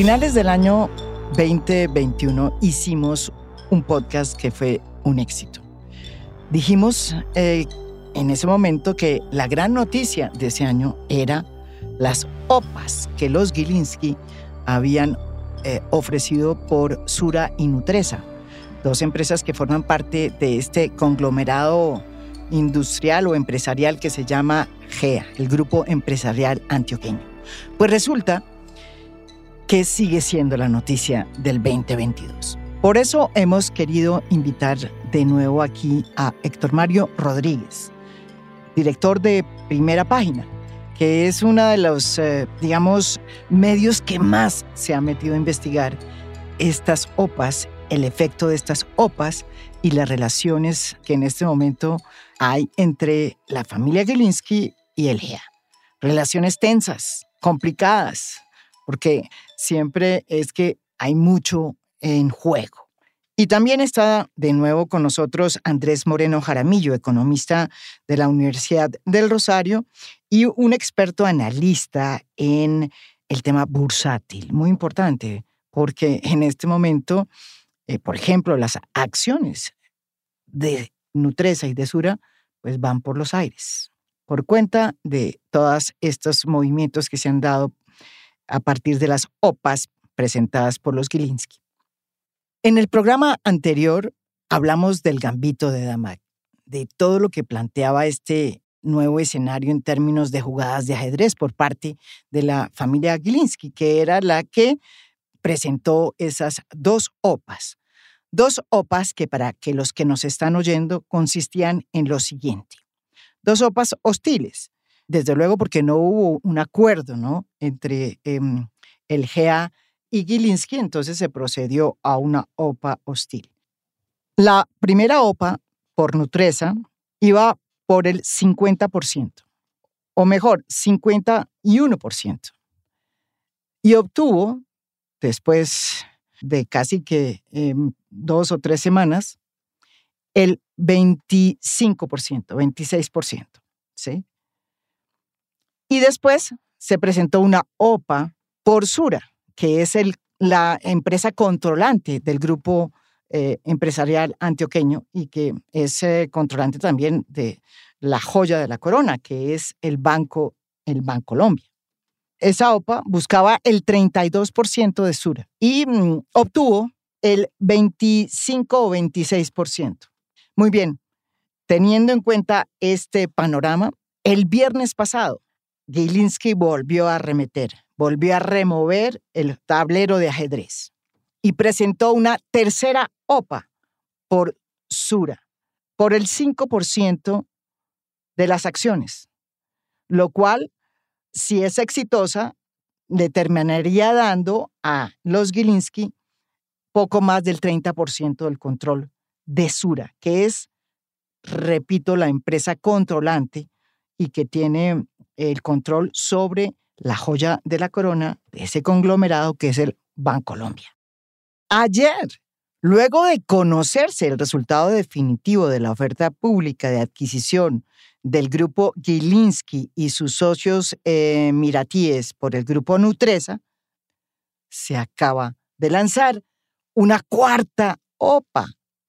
finales del año 2021 hicimos un podcast que fue un éxito. Dijimos eh, en ese momento que la gran noticia de ese año era las OPAs que los Gilinski habían eh, ofrecido por Sura y Nutresa, dos empresas que forman parte de este conglomerado industrial o empresarial que se llama GEA, el Grupo Empresarial Antioqueño. Pues resulta que sigue siendo la noticia del 2022. Por eso hemos querido invitar de nuevo aquí a Héctor Mario Rodríguez, director de Primera Página, que es uno de los, eh, digamos, medios que más se ha metido a investigar estas OPAs, el efecto de estas OPAs y las relaciones que en este momento hay entre la familia Gilinski y el GEA. Relaciones tensas, complicadas, porque siempre es que hay mucho en juego. Y también está de nuevo con nosotros Andrés Moreno Jaramillo, economista de la Universidad del Rosario y un experto analista en el tema bursátil, muy importante, porque en este momento, eh, por ejemplo, las acciones de Nutresa y de Sura, pues van por los aires, por cuenta de todos estos movimientos que se han dado a partir de las OPAs presentadas por los Gilinski. En el programa anterior hablamos del gambito de dama, de todo lo que planteaba este nuevo escenario en términos de jugadas de ajedrez por parte de la familia Gilinski, que era la que presentó esas dos OPAs. Dos OPAs que para que los que nos están oyendo consistían en lo siguiente. Dos OPAs hostiles, desde luego porque no hubo un acuerdo ¿no? entre em, el GA y Gilinski, entonces se procedió a una OPA hostil. La primera OPA por Nutresa iba por el 50%, o mejor, 51%, y obtuvo, después de casi que em, dos o tres semanas, el 25%, 26%, ¿sí? Y después se presentó una OPA por Sura, que es la empresa controlante del grupo eh, empresarial antioqueño y que es eh, controlante también de la joya de la corona, que es el Banco, el Banco Colombia. Esa OPA buscaba el 32% de Sura y mm, obtuvo el 25 o 26%. Muy bien, teniendo en cuenta este panorama, el viernes pasado Gilinski volvió a arremeter, volvió a remover el tablero de ajedrez y presentó una tercera OPA por Sura, por el 5% de las acciones, lo cual, si es exitosa, le terminaría dando a los Gilinski poco más del 30% del control de Sura, que es, repito, la empresa controlante y que tiene el control sobre la joya de la corona de ese conglomerado que es el Bancolombia. Ayer, luego de conocerse el resultado definitivo de la oferta pública de adquisición del grupo Gilinski y sus socios eh, miratíes por el grupo Nutresa, se acaba de lanzar una cuarta OPA.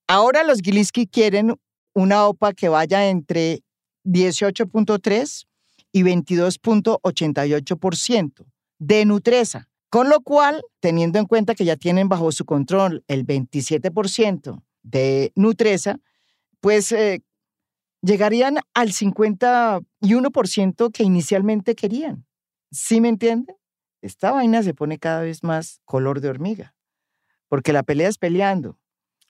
Ahora los Gilinski quieren una OPA que vaya entre 18.3 y 22.88% de Nutresa. Con lo cual, teniendo en cuenta que ya tienen bajo su control el 27% de Nutresa, pues eh, llegarían al 51% que inicialmente querían. ¿Sí me entienden? Esta vaina se pone cada vez más color de hormiga, porque la pelea es peleando.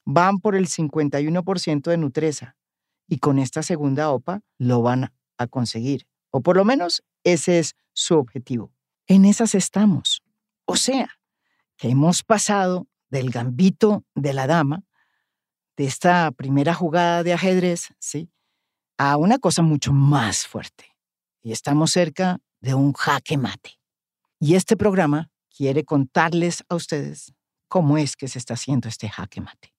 Van por el 51% de Nutresa y con esta segunda OPA lo van a conseguir. O por lo menos ese es su objetivo. En esas estamos. O sea, que hemos pasado del gambito de la dama, de esta primera jugada de ajedrez, ¿sí? a una cosa mucho más fuerte. Y estamos cerca de un jaque mate. Y este programa quiere contarles a ustedes cómo es que se está haciendo este jaque mate.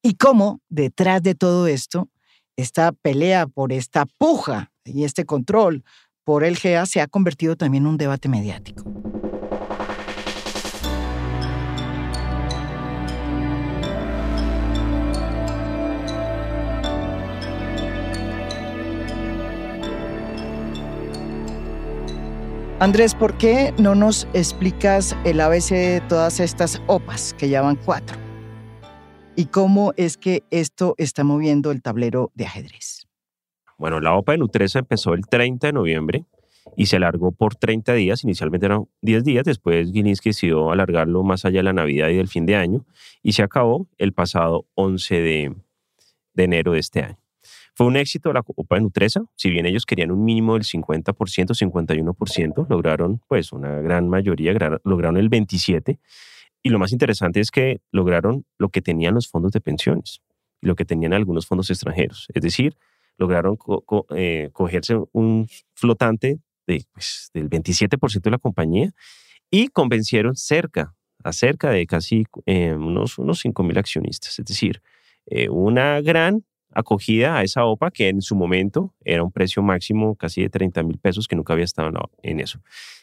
Y cómo detrás de todo esto, esta pelea por esta puja y este control por el GEA se ha convertido también en un debate mediático. Andrés, ¿por qué no nos explicas el ABC de todas estas OPAs, que ya van cuatro? ¿Y cómo es que esto está moviendo el tablero de ajedrez? Bueno, la OPA de Nutresa empezó el 30 de noviembre y se alargó por 30 días. Inicialmente eran 10 días, después Gilinski decidió alargarlo más allá de la Navidad y del fin de año y se acabó el pasado 11 de, de enero de este año. Fue un éxito la Copa de Nutresa, si bien ellos querían un mínimo del 50%, 51%, lograron pues una gran mayoría, lograron el 27%, y lo más interesante es que lograron lo que tenían los fondos de pensiones lo que tenían algunos fondos extranjeros, es decir, lograron eh, cogerse un flotante de, pues, del 27% de la compañía y convencieron cerca, a de casi eh, unos, unos 5 mil accionistas, es decir, eh, una gran acogida a esa OPA que en su momento era un precio máximo casi de 30 mil pesos que nunca había estado en eso,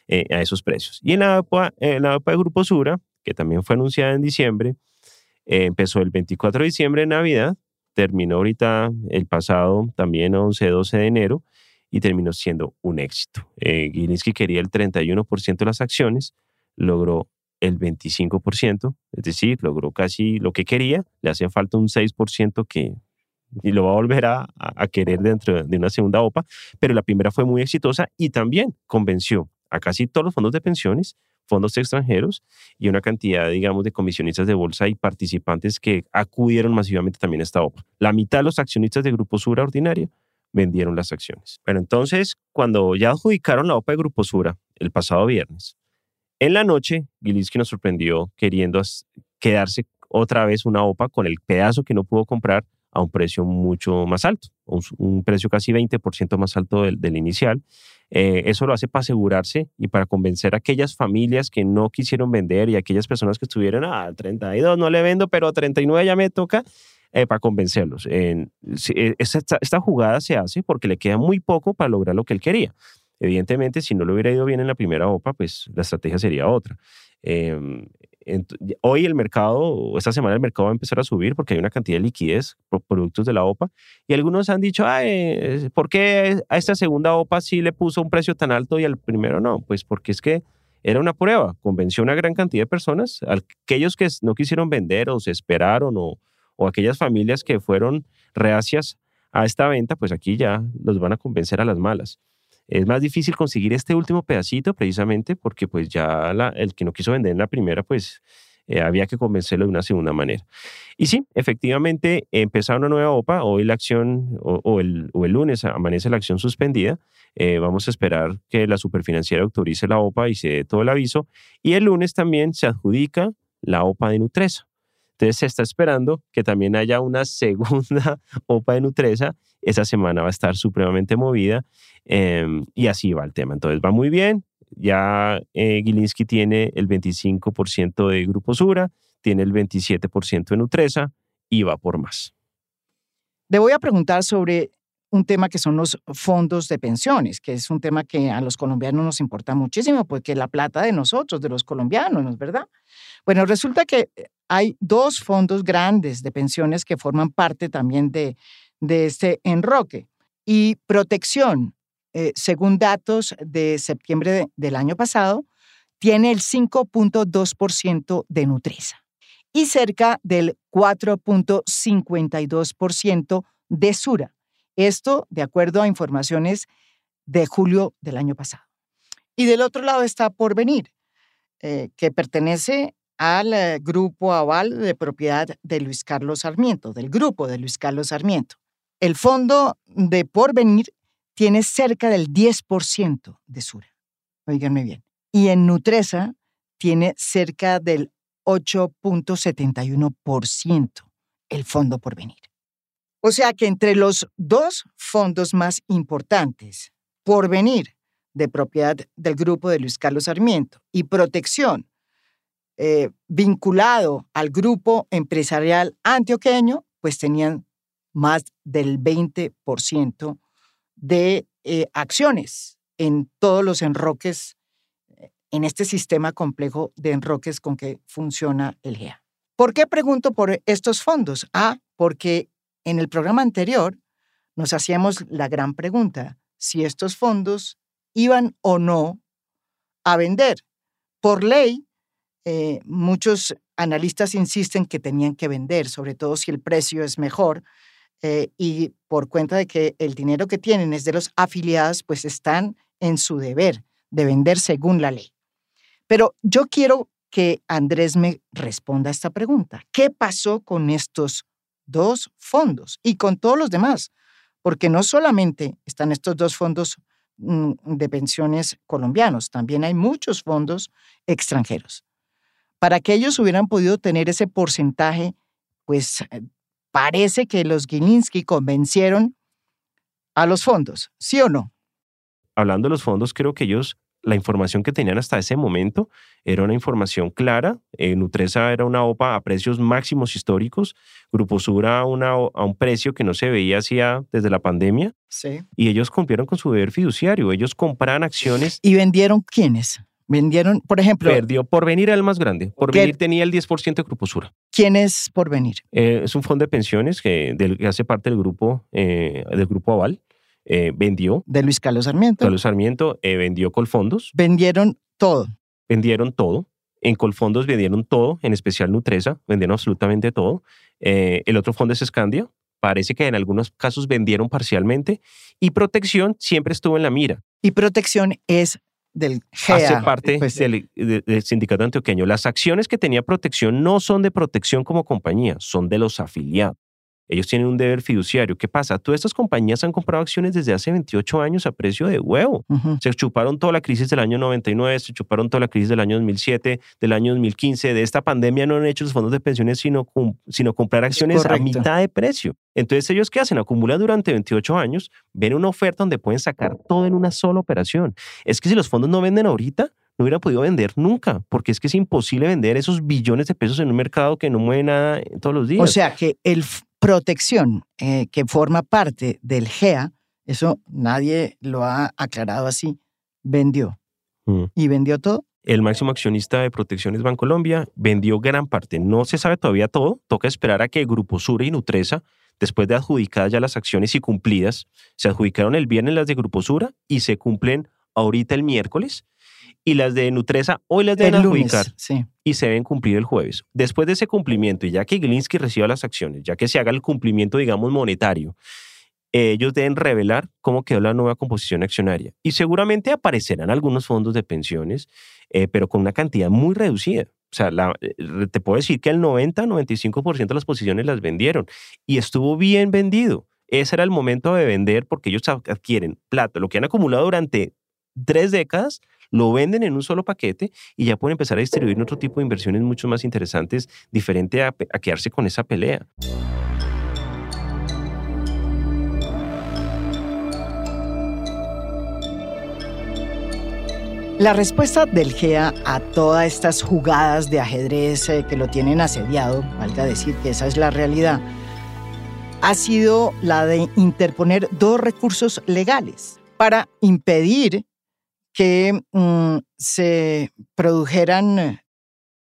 eh, a esos precios. Y en la, OPA, en la OPA de Grupo Sura, que también fue anunciada en diciembre, empezó el 24 de diciembre en Navidad, terminó ahorita el pasado también 11-12 de enero y terminó siendo un éxito. Eh, quería el 31% de las acciones, logró el 25%, es decir, logró casi lo que quería, le hacía falta un 6% que y lo va a volver a, querer dentro de una segunda OPA, pero la primera fue muy exitosa y también convenció a casi todos los fondos de pensiones, fondos extranjeros y una cantidad, digamos, de comisionistas de bolsa y participantes que acudieron masivamente también a esta OPA. La mitad de los accionistas de Grupo Sura Ordinaria vendieron las acciones. Pero entonces, cuando ya adjudicaron la OPA de Grupo Sura el pasado viernes, en la noche, Gilinski nos sorprendió queriendo quedarse otra vez una OPA con el pedazo que no pudo comprar a un precio mucho más alto, un, precio casi 20% más alto del, del inicial. Eh, eso lo hace para asegurarse y para convencer a aquellas familias que no quisieron vender y aquellas personas que estuvieron a ah, 32 no le vendo, pero a 39 ya me toca, eh, para convencerlos. Eh, esta, esta, jugada se hace porque le queda muy poco para lograr lo que él quería. Evidentemente, si no le hubiera ido bien en la primera OPA, pues la estrategia sería otra. Em, hoy el mercado, esta semana el mercado va a empezar a subir porque hay una cantidad de liquidez por productos de la OPA y algunos han dicho, Ay, ¿por qué a esta segunda OPA sí le puso un precio tan alto y al primero no? Pues porque es que era una prueba, convenció a una gran cantidad de personas, aquellos que no quisieron vender o se esperaron o, o aquellas familias que fueron reacias a esta venta, pues aquí ya los van a convencer a las malas. Es más difícil conseguir este último pedacito precisamente porque pues ya el que no quiso vender en la primera pues eh, había que convencerlo de una segunda manera. Y sí, efectivamente empezó una nueva OPA, hoy la acción o, el, lunes amanece la acción suspendida, eh, vamos a esperar que la superfinanciera autorice la OPA y se dé todo el aviso y el lunes también se adjudica la OPA de Nutresa. Entonces se está esperando que también haya una segunda OPA de Nutresa. Esa semana va a estar supremamente movida em, y así va el tema. Entonces va muy bien. Ya eh, Gilinski tiene el 25% de Grupo Sura, tiene el 27% de Nutresa y va por más. Le voy a preguntar sobre un tema que son los fondos de pensiones, que es un tema que a los colombianos nos importa muchísimo, porque la plata de nosotros, de los colombianos, ¿no es verdad? Bueno, resulta que hay dos fondos grandes de pensiones que forman parte también de, de este enroque. Y protección, eh, según datos de septiembre del año pasado, tiene el 5.2% de Nutresa y cerca del 4.52% de Sura. Esto de acuerdo a informaciones de julio del año pasado. Y del otro lado está Porvenir, eh, que pertenece al eh, grupo aval de propiedad de Luis Carlos Sarmiento, del grupo de Luis Carlos Sarmiento. El fondo de Porvenir tiene cerca del 10% de Sura. Oiganme bien. Y en Nutresa tiene cerca del 8.71% el fondo Porvenir. O sea que entre los dos fondos más importantes, Porvenir, de propiedad del grupo de Luis Carlos Sarmiento, y Protección, eh, vinculado al grupo empresarial antioqueño, pues tenían más del 20% de eh, acciones en todos los enroques, eh, en este sistema complejo de enroques con que funciona el GEA. ¿Por qué pregunto por estos fondos? Ah, porque en el programa anterior nos hacíamos la gran pregunta si estos fondos iban o no a vender. Por ley, eh, muchos analistas insisten que tenían que vender, sobre todo si el precio es mejor. Eh, y por cuenta de que el dinero que tienen es de los afiliados, pues están en su deber de vender según la ley. Pero yo quiero que Andrés me responda a esta pregunta. ¿Qué pasó con estos dos fondos y con todos los demás? Porque no solamente están estos dos fondos mm, de pensiones colombianos, también hay muchos fondos extranjeros. Para que ellos hubieran podido tener ese porcentaje, pues parece que los Gilinski convencieron a los fondos, ¿sí o no? Hablando de los fondos, creo que ellos la información que tenían hasta ese momento era una información clara. Eh, Nutresa era una OPA a precios máximos históricos, Grupo Sura a, a un precio que no se veía hacía desde la pandemia. Sí. Y ellos cumplieron con su deber fiduciario. Ellos compraban acciones. ¿Y vendieron quiénes? Vendieron, por ejemplo. Perdió Porvenir era el más grande. Porvenir tenía el 10% de Grupo Sura. ¿Quién es Porvenir? Eh, es un fondo de pensiones que, hace parte del grupo, eh, del grupo Aval. Eh, vendió. De Luis Carlos Sarmiento. Carlos Sarmiento eh, vendió Colfondos. Vendieron todo. Vendieron todo. En Colfondos vendieron todo, en especial Nutresa, vendieron absolutamente todo. El otro fondo es Scandia. Parece que en algunos casos vendieron parcialmente. Y Protección siempre estuvo en la mira. Y Protección es del GEA. Hace parte pues, del, del, sindicato antioqueño. Las acciones que tenía Protección no son de Protección como compañía, son de los afiliados. Ellos tienen un deber fiduciario. ¿Qué pasa? Todas estas compañías han comprado acciones desde hace 28 años a precio de huevo. Se chuparon toda la crisis del año 99, se chuparon toda la crisis del año 2007, del año 2015. De esta pandemia no han hecho los fondos de pensiones sino, sino comprar acciones a mitad de precio. Entonces, ¿ellos qué hacen? Acumulan durante 28 años, ven una oferta donde pueden sacar todo en una sola operación. Es que si los fondos no venden ahorita, no hubieran podido vender nunca, porque es que es imposible vender esos billones de pesos en un mercado que no mueve nada todos los días. O sea que el protección eh, que forma parte del GEA, eso nadie lo ha aclarado así, vendió. Mm. ¿Y vendió todo? El máximo accionista de Protecciones Bancolombia vendió gran parte. No se sabe todavía todo. Toca esperar a que Grupo Sura y Nutresa, después de adjudicadas ya las acciones y cumplidas, se adjudicaron el viernes las de Grupo Sura y se cumplen ahorita el miércoles y las de Nutresa hoy las deben adjudicar y se deben cumplir el jueves. Después de ese cumplimiento, y ya que Glinsky reciba las acciones, ya que se haga el cumplimiento, digamos, monetario, ellos deben revelar cómo quedó la nueva composición accionaria. Y seguramente aparecerán algunos fondos de pensiones, eh, pero con una cantidad muy reducida. O sea, eh, te puedo decir que el 90-95% de las posiciones las vendieron y estuvo bien vendido. Ese era el momento de vender porque ellos adquieren plata, lo que han acumulado durante tres décadas, lo venden en un solo paquete y ya pueden empezar a distribuir otro tipo de inversiones mucho más interesantes, diferente a, a quedarse con esa pelea. La respuesta del GEA a todas estas jugadas de ajedrez eh, que lo tienen asediado, valga decir que esa es la realidad, ha sido la de interponer dos recursos legales para impedir que mm, se produjeran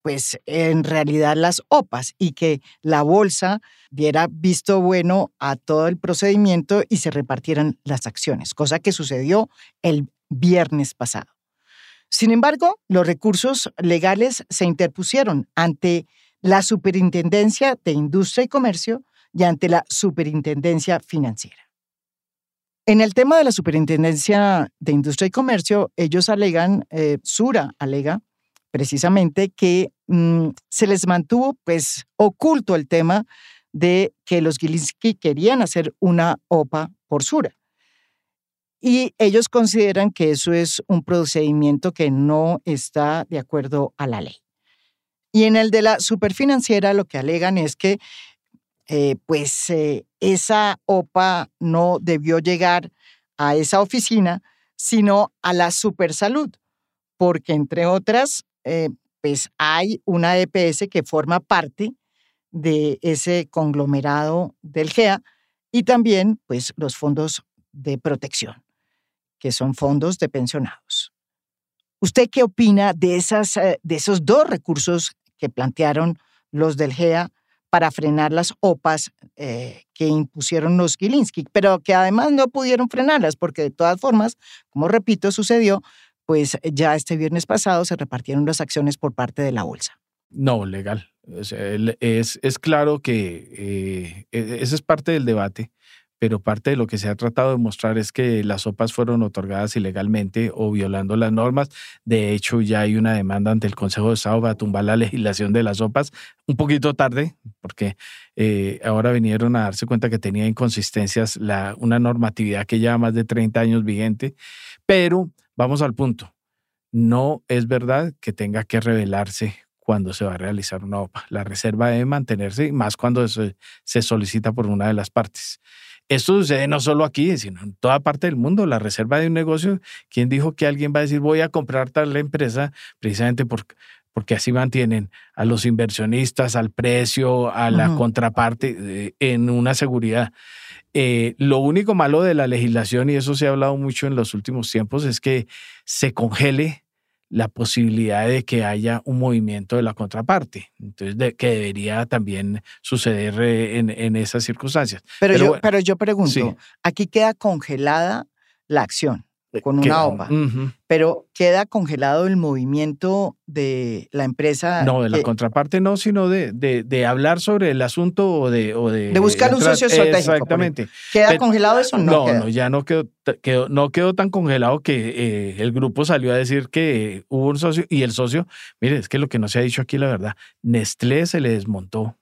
pues en realidad las OPAs y que la bolsa diera visto bueno a todo el procedimiento y se repartieran las acciones, cosa que sucedió el viernes pasado. Sin embargo, los recursos legales se interpusieron ante la Superintendencia de Industria y Comercio y ante la Superintendencia Financiera. En el tema de la Superintendencia de Industria y Comercio, ellos alegan, eh, Sura alega precisamente que mm, se les mantuvo pues oculto el tema de que los Gilinski querían hacer una OPA por Sura. Y ellos consideran que eso es un procedimiento que no está de acuerdo a la ley. Y en el de la superfinanciera lo que alegan es que eh, pues eh, esa OPA no debió llegar a esa oficina, sino a la Supersalud, porque entre otras, eh, pues hay una EPS que forma parte de ese conglomerado del GEA y también pues los fondos de protección, que son fondos de pensionados. ¿Usted qué opina de, esas, de esos dos recursos que plantearon los del GEA para frenar las OPAs eh, que impusieron los Gilinski, pero que además no pudieron frenarlas porque de todas formas, como repito, sucedió, pues ya este viernes pasado se repartieron las acciones por parte de la bolsa. No, legal. es, es, claro que eh, e, ese es parte del debate pero parte de lo que se ha tratado de mostrar es que las sopas fueron otorgadas ilegalmente o violando las normas. De hecho, ya hay una demanda ante el Consejo de Estado para tumbar la legislación de las sopas, un poquito tarde, porque eh, ahora vinieron a darse cuenta que tenía inconsistencias la, una normatividad que lleva más de 30 años vigente, pero vamos al punto. No es verdad que tenga que revelarse cuando se va a realizar una OPA. La reserva debe mantenerse, más cuando se solicita por una de las partes. Esto sucede no solo aquí, sino en toda parte del mundo. La reserva de un negocio, ¿quién dijo que alguien va a decir voy a comprar tal empresa? Precisamente porque, porque así mantienen a los inversionistas, al precio, a la contraparte eh, en una seguridad. Eh, lo único malo de la legislación, y eso se ha hablado mucho en los últimos tiempos, es que se congele la posibilidad de que haya un movimiento de la contraparte. Entonces, de, que debería también suceder eh, en, esas circunstancias. Pero, yo, pero yo pregunto, aquí queda congelada la acción. Eh, con una OPA. Pero queda congelado el movimiento de la empresa. No, de la contraparte no, sino de, de, hablar sobre el asunto o de... O de, de buscar un socio estratégico. Exactamente. ¿Queda congelado eso? No, no, no ya no quedó, no quedó tan congelado que eh, el grupo salió a decir que hubo un socio y el socio, mire, es que lo que no se ha dicho aquí, la verdad, Nestlé se le desmontó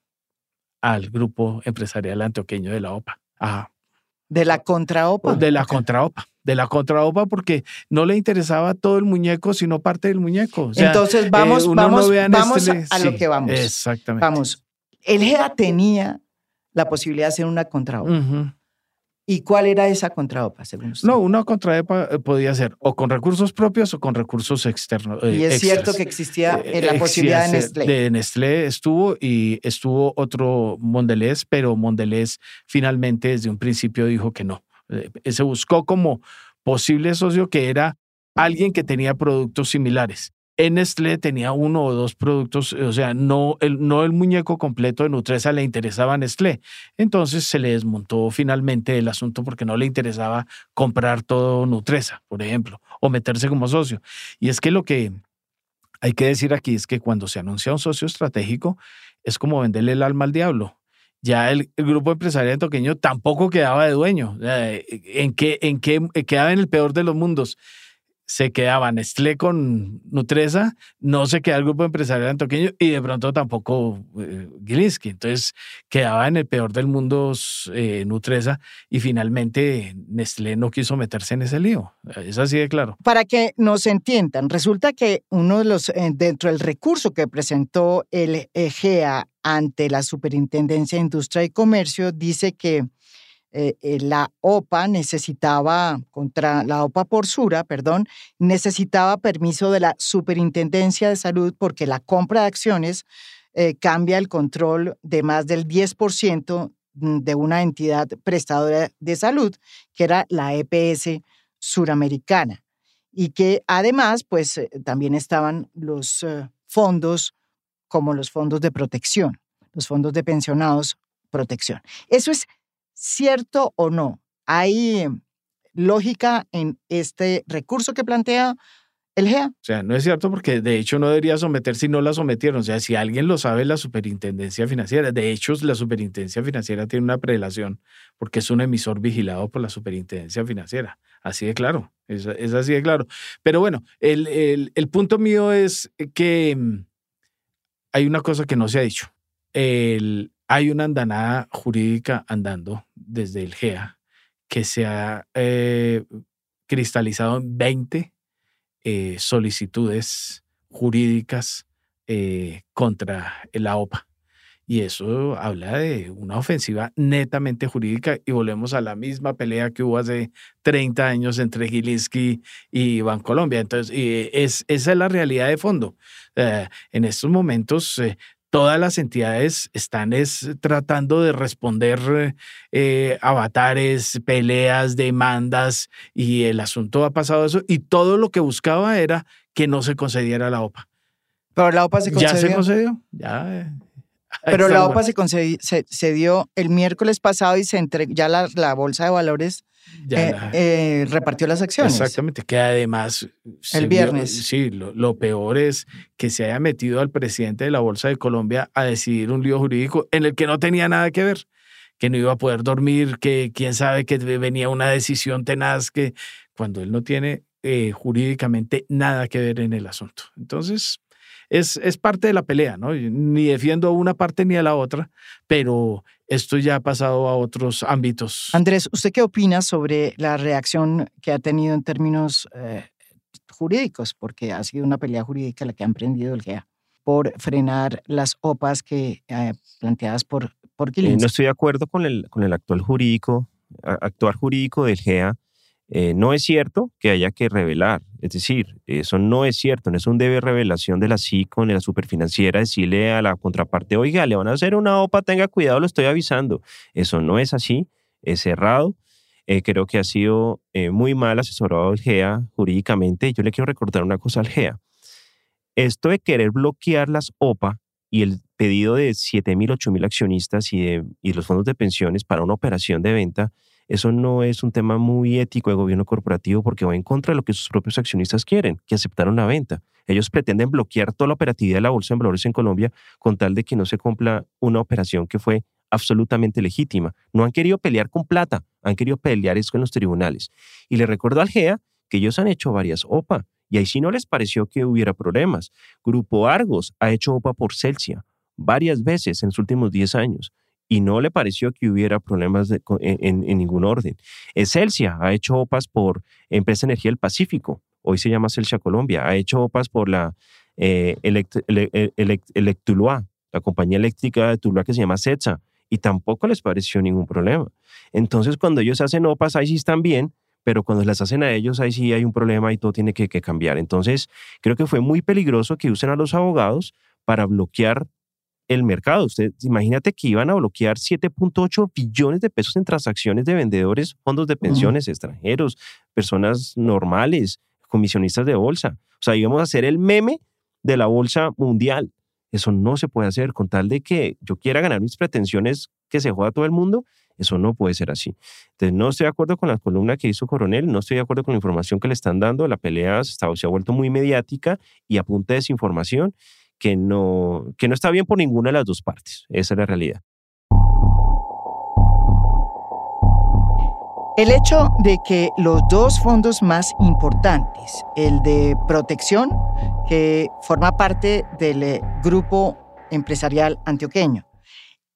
al grupo empresarial antioqueño de la OPA. Ajá. De la contraopa. De la contraopa de la contraopa porque no le interesaba todo el muñeco, sino parte del muñeco. Entonces eh, vamos, vamos, vamos a, lo que vamos. Exactamente. Vamos. El GEA tenía la posibilidad de hacer una contraopa. ¿Y cuál era esa contraopa, según usted? No, una contraopa eh, podía ser o con recursos propios o con recursos externos. y es cierto que existía eh, la posibilidad de Nestlé. De Nestlé estuvo y estuvo otro Mondelez, pero Mondelez finalmente desde un principio dijo que no. Eh, se buscó como posible socio que era alguien que tenía productos similares. En Nestlé tenía uno o dos productos, o sea, no el, no el muñeco completo de Nutresa le interesaba a Nestlé. Entonces se le desmontó finalmente el asunto porque no le interesaba comprar todo Nutresa, por ejemplo, o meterse como socio. Y es que lo que hay que decir aquí es que cuando se anuncia un socio estratégico, es como venderle el alma al diablo ya el, grupo empresarial toqueño tampoco quedaba de dueño. ¿En qué, en qué quedaba en el peor de los mundos? Se quedaba Nestlé con Nutresa, no se quedaba el grupo empresarial antioqueño y de pronto tampoco eh. Entonces quedaba en el peor del mundo eh, Nutresa y finalmente Nestlé no quiso meterse en ese lío. Es así de claro. Para que nos entiendan, resulta que uno de los, eh, dentro del recurso que presentó el EGEA ante la Superintendencia de Industria y Comercio, dice que eh, eh, la OPA necesitaba, contra la OPA por Sura, perdón, necesitaba permiso de la Superintendencia de Salud porque la compra de acciones eh, cambia el control de más del 10% mm, de una entidad prestadora de salud, que era la EPS suramericana, y que además, pues también estaban los fondos como los fondos de protección, los fondos de pensionados protección. Eso es ¿Cierto o no? ¿Hay lógica en este recurso que plantea el GEA? O sea, no es cierto porque de hecho no debería someter si no la sometieron. O sea, si alguien lo sabe, la superintendencia financiera. De hecho, la superintendencia financiera tiene una prelación porque es un emisor vigilado por la superintendencia financiera. Así de claro, es, así de claro. Pero bueno, el, el punto mío es que mm, hay una cosa que no se ha dicho. El, hay una andanada jurídica andando desde el GEA que se ha eh, cristalizado en 20 eh, solicitudes jurídicas eh, contra la OPA. Y eso habla de una ofensiva netamente jurídica y volvemos a la misma pelea que hubo hace 30 años entre Gilinski y Bancolombia. Entonces, es, esa es la realidad de fondo. en estos momentos todas las entidades están es, tratando de responder eh, avatares, peleas, demandas, y el asunto ha pasado eso, y todo lo que buscaba era que no se concediera la OPA. Pero la OPA se concedió. Ya se concedió, ya. Pero la OPA se, dio el miércoles pasado y se ya la, bolsa de valores eh, eh, repartió las acciones. Exactamente, que además... El viernes. sí, lo, peor es que se haya metido al presidente de la Bolsa de Colombia a decidir un lío jurídico en el que no tenía nada que ver, que no iba a poder dormir, que quién sabe que venía una decisión tenaz, que cuando él no tiene eh, jurídicamente nada que ver en el asunto. Entonces, es, es parte de la pelea, ¿no? Ni defiendo a una parte ni a la otra, pero esto ya ha pasado a otros ámbitos. Andrés, ¿usted qué opina sobre la reacción que ha tenido en términos eh, jurídicos? Porque ha sido una pelea jurídica la que ha emprendido el GEA por frenar las OPAs que, eh, planteadas por, por eh, no estoy de acuerdo con el, con el actual jurídico, actual jurídico del GEA eh, no es cierto que haya que revelar, es decir, eso no es cierto, no es un deber revelación de la SICON, de la superfinanciera, decirle a la contraparte, oiga, le van a hacer una OPA, tenga cuidado, lo estoy avisando. Eso no es así, es cerrado. Eh, creo que ha sido eh, muy mal asesorado el GEA jurídicamente. Yo le quiero recordar una cosa al GEA. Esto de querer bloquear las OPA y el pedido de 7.000, 8.000 accionistas y, de, y los fondos de pensiones para una operación de venta eso no es un tema muy ético de gobierno corporativo porque va en contra de lo que sus propios accionistas quieren, que aceptaron la venta. Ellos pretenden bloquear toda la operatividad de la Bolsa de Valores en Colombia con tal de que no se cumpla una operación que fue absolutamente legítima. No han querido pelear con plata, han querido pelear eso en los tribunales. Y le recuerdo al GEA que ellos han hecho varias OPA y ahí sí no les pareció que hubiera problemas. Grupo Argos ha hecho OPA por Celsia varias veces en los últimos 10 años y no le pareció que hubiera problemas en, ningún orden. Celsia ha hecho OPAs por Empresa Energía del Pacífico, hoy se llama Celsia Colombia, ha hecho OPAs por la eh, Electuluá, la compañía eléctrica de Tuluá que se llama CETSA, y tampoco les pareció ningún problema. Entonces, cuando ellos hacen OPAs, ahí sí están bien, pero cuando las hacen a ellos, ahí sí hay un problema y todo tiene que cambiar. Entonces, creo que fue muy peligroso que usen a los abogados para bloquear el mercado. Usted imagínate que iban a bloquear 7.8 billones de pesos en transacciones de vendedores, fondos de pensiones extranjeros, personas normales, comisionistas de bolsa. O sea, íbamos a hacer el meme de la bolsa mundial. Eso no se puede hacer con tal de que yo quiera ganar mis pretensiones que se joda todo el mundo. Eso no puede ser así. Entonces, no estoy de acuerdo con la columna que hizo Coronel, no estoy de acuerdo con la información que le están dando. La pelea se ha vuelto muy mediática y apunta desinformación que no, que no está bien por ninguna de las dos partes. Esa es la realidad. El hecho de que los dos fondos más importantes, el de protección, que forma parte del eh, grupo empresarial antioqueño,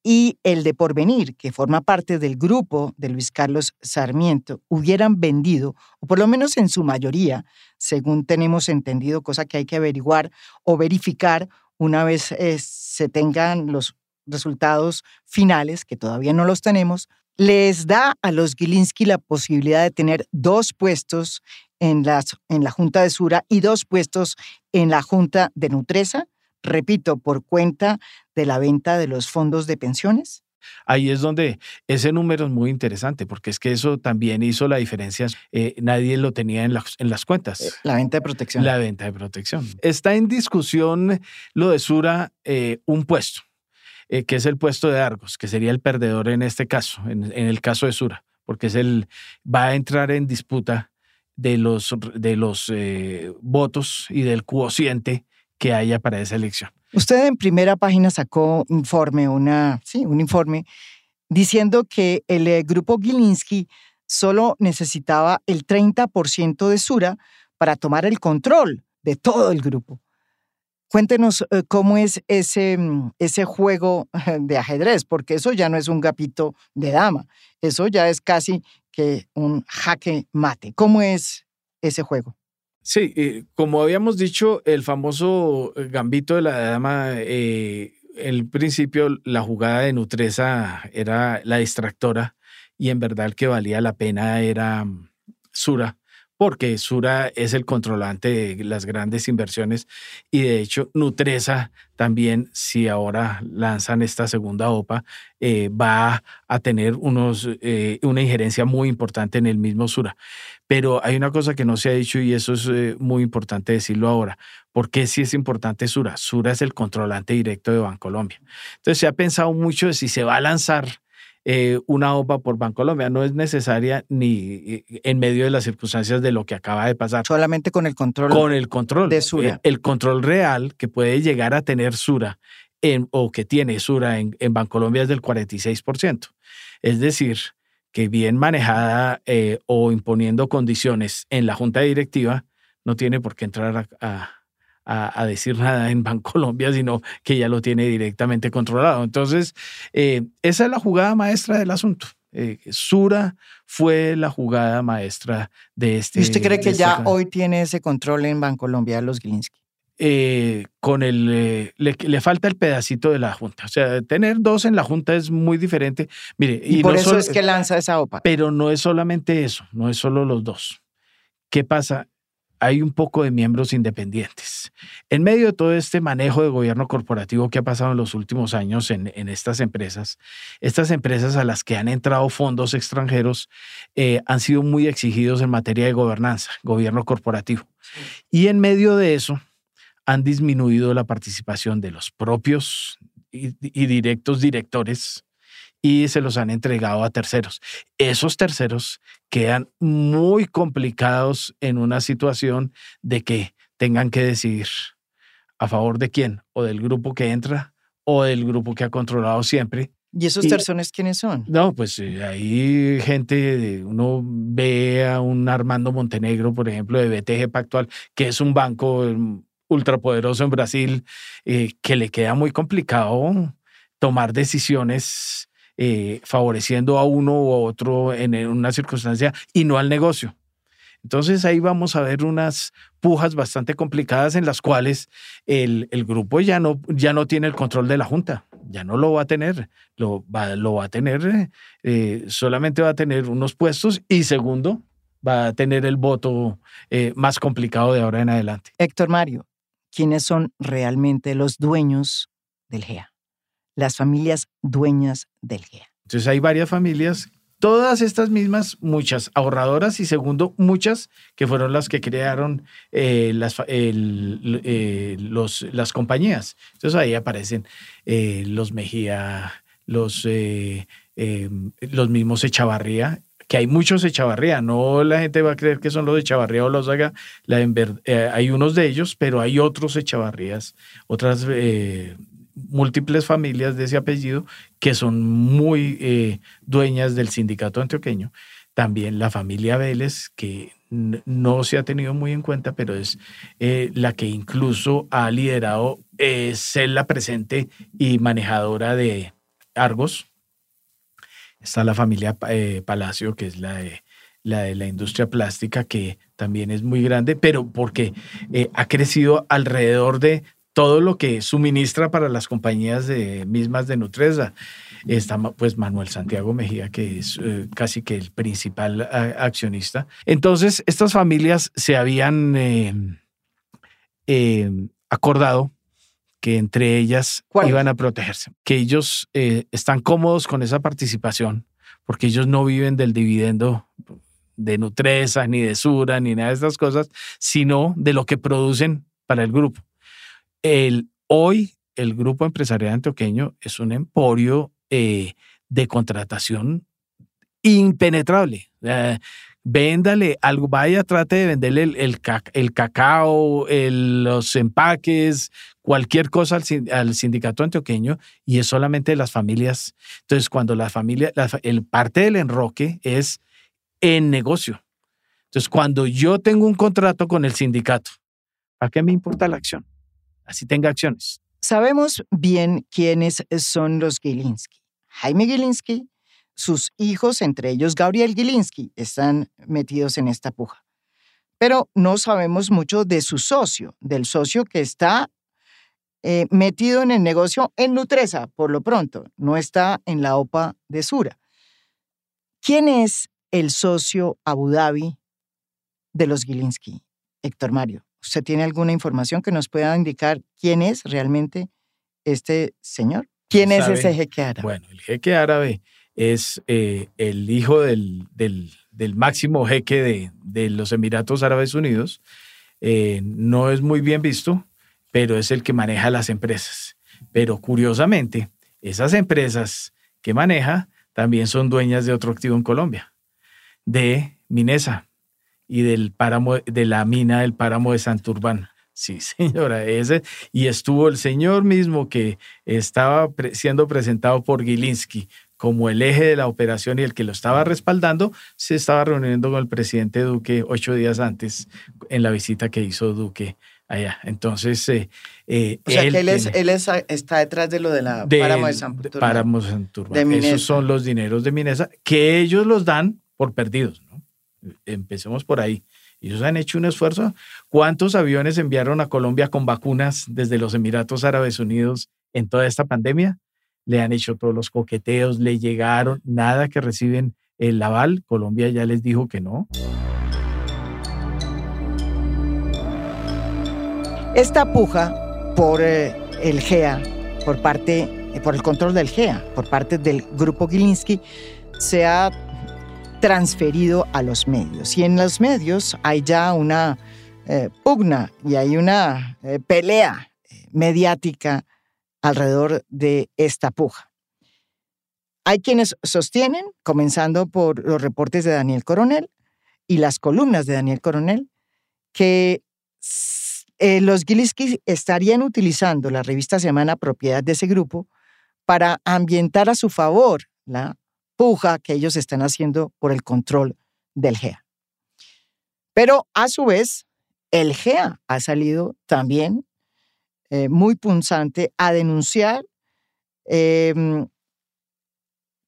y el de Porvenir, que forma parte del grupo de Luis Carlos Sarmiento, hubieran vendido, o por lo menos en su mayoría, según tenemos entendido, cosa que hay que averiguar o verificar una vez eh, se tengan los resultados finales, que todavía no los tenemos, les da a los Gilinski la posibilidad de tener dos puestos en, las, en la Junta de Sura y dos puestos en la Junta de Nutresa, repito, por cuenta de la venta de los fondos de pensiones? Ahí es donde ese número es muy interesante, porque es que eso también hizo la diferencia. Eh, nadie lo tenía en, en, las cuentas. Eh, la venta de protección. La venta de protección. Está en discusión lo de Sura, eh, un puesto, que es el puesto de Argos, que sería el perdedor en este caso, en, en, el caso de Sura, porque es el, va a entrar en disputa de los, de los votos y del cociente que haya para esa elección. Usted en primera página sacó informe, una, sí, un informe diciendo que el eh, grupo Gilinski solo necesitaba el 30% de Sura para tomar el control de todo el grupo. Cuéntenos eh, cómo es ese, mm, ese juego de ajedrez, porque eso ya no es un gapito de dama, eso ya es casi que un jaque mate. ¿Cómo es ese juego? Sí, como habíamos dicho, el famoso eh, gambito de la dama, eh, el principio la jugada de Nutresa era la distractora y en verdad el que valía la pena era mm, Sura, porque Sura es el controlante de las grandes inversiones y de hecho Nutresa también, si ahora lanzan esta segunda OPA, eh, va a tener unos, eh, una injerencia muy importante en el mismo Sura. Pero hay una cosa que no se ha dicho y eso es eh, muy importante decirlo ahora. ¿Por qué sí es importante Sura? Sura es el controlante directo de Bancolombia. Entonces se ha pensado mucho de si se va a lanzar eh, una OPA por Bancolombia. No es necesaria ni eh, en medio de las circunstancias de lo que acaba de pasar. Solamente con el control. Con el control. De Sura. El, control real que puede llegar a tener Sura en, o que tiene Sura en, en Bancolombia es del 46%. Es decir, que bien manejada eh, o imponiendo condiciones en la junta directiva, no tiene por qué entrar a a, decir nada en Bancolombia, sino que ya lo tiene directamente controlado. Entonces, eh, esa es la jugada maestra del asunto. Eh, Sura fue la jugada maestra de este. ¿Y usted cree que ya hoy tiene ese control en Bancolombia de los Gilinski? Eh, con el le, falta el pedacito de la junta. O sea, tener dos en la junta es muy diferente. Mire, y, por eso es que lanza esa OPA. Pero no es solamente eso, no es solo los dos. ¿Qué pasa? hay un poco de miembros independientes. En medio de todo este manejo de gobierno corporativo que ha pasado en los últimos años en, estas empresas, estas empresas a las que han entrado fondos extranjeros eh, han sido muy exigidos en materia de gobernanza, gobierno corporativo. Y en medio de eso han disminuido la participación de los propios y directos directores y se los han entregado a terceros. Esos terceros quedan muy complicados en una situación de que tengan que decidir a favor de quién, o del grupo que entra o del grupo que ha controlado siempre. ¿Y esos terceros quiénes son? No, pues eh, hay gente, uno ve a un Armando Montenegro, por ejemplo, de BTG Pactual, que es un banco mm, ultrapoderoso en Brasil, eh, que le queda muy complicado tomar decisiones eh, favoreciendo a uno u otro en, una circunstancia y no al negocio. Entonces ahí vamos a ver unas pujas bastante complicadas en las cuales el, grupo ya no, ya no tiene el control de la Junta, ya no lo va a tener, lo va, lo va a tener, eh, solamente va a tener unos puestos y segundo, va a tener el voto más complicado de ahora en adelante. Héctor Mario, ¿quiénes son realmente los dueños del GEA? las familias dueñas del GEA. Entonces hay varias familias, todas estas mismas, muchas ahorradoras y segundo, muchas que fueron las que crearon eh, las, eh, las compañías. Entonces ahí aparecen eh, los Mejía, los, los mismos Echavarría, que hay muchos Echavarría, no la gente va a creer que son los Echavarría o los Haga, la, hay unos de ellos, pero hay otros Echavarrías, otras múltiples familias de ese apellido que son muy eh, dueñas del sindicato antioqueño. También la familia Vélez, que no se ha tenido muy en cuenta, pero es eh, la que incluso ha liderado eh, ser la presente y manejadora de Argos. Está la familia Palacio, que es la de la de la industria plástica, que también es muy grande, pero porque ha crecido alrededor de todo lo que suministra para las compañías de, mismas de Nutresa. Está pues Manuel Santiago Mejía, que es eh, casi que el principal accionista. Entonces, estas familias se habían acordado que entre ellas iban a protegerse, que ellos eh, están cómodos con esa participación, porque ellos no viven del dividendo de Nutresa, ni de Sura, ni nada de estas cosas, sino de lo que producen para el grupo. El, hoy el grupo empresarial antioqueño es un emporio eh, de contratación impenetrable. Véndale algo, vaya, trate de venderle el, el, cacao, los empaques, cualquier cosa al, sindicato antioqueño y es solamente las familias. Entonces, cuando la familia, el parte del enroque es en negocio. Entonces, cuando yo tengo un contrato con el sindicato, ¿para qué me importa la acción? así tenga acciones. Sabemos bien quiénes son los Gilinski. Jaime Gilinski, sus hijos, entre ellos Gabriel Gilinski, están metidos en esta puja. Pero no sabemos mucho de su socio, del socio que está eh, metido en el negocio en Nutresa, por lo pronto, no está en la OPA de Sura. ¿Quién es el socio Abu Dhabi de los Gilinski? Héctor Mario, ¿usted tiene alguna información que nos pueda indicar quién es realmente este señor? ¿Quién es ese jeque árabe? Bueno, el jeque árabe es eh, el hijo del, del, máximo jeque de, de, los Emiratos Árabes Unidos. Eh, no es muy bien visto, pero es el que maneja las empresas. Pero curiosamente, esas empresas que maneja también son dueñas de otro activo en Colombia, de Minesa y del páramo, de la mina del páramo de Santurbán. Sí, señora, ese. Y estuvo el señor mismo que estaba siendo presentado por Gilinski como el eje de la operación y el que lo estaba respaldando, se estaba reuniendo con el presidente Duque ocho días antes en la visita que hizo Duque allá. Entonces, eh, eh, o sea, que él, es, él está detrás de lo de la páramo de Santurbán. Páramo de Santurbán. Esos son los dineros de Minesa que ellos los dan por perdidos. ¿no? Empecemos por ahí. Ellos han hecho un esfuerzo. ¿Cuántos aviones enviaron a Colombia con vacunas desde los Emiratos Árabes Unidos en toda esta pandemia? Le han hecho todos los coqueteos, le llegaron, nada que reciben el aval. Colombia ya les dijo que no. Esta puja por eh, el GEA, por parte, eh, por el control del GEA, por parte del grupo Gilinski, se ha transferido a los medios. Y en los medios hay ya una eh, pugna y hay una pelea mediática alrededor de esta puja. Hay quienes sostienen, comenzando por los reportes de Daniel Coronel y las columnas de Daniel Coronel, que eh, los Gilinski estarían utilizando la revista Semana propiedad de ese grupo para ambientar a su favor la puja que ellos están haciendo por el control del GEA. Pero a su vez, el GEA ha salido también eh, muy punzante a denunciar em,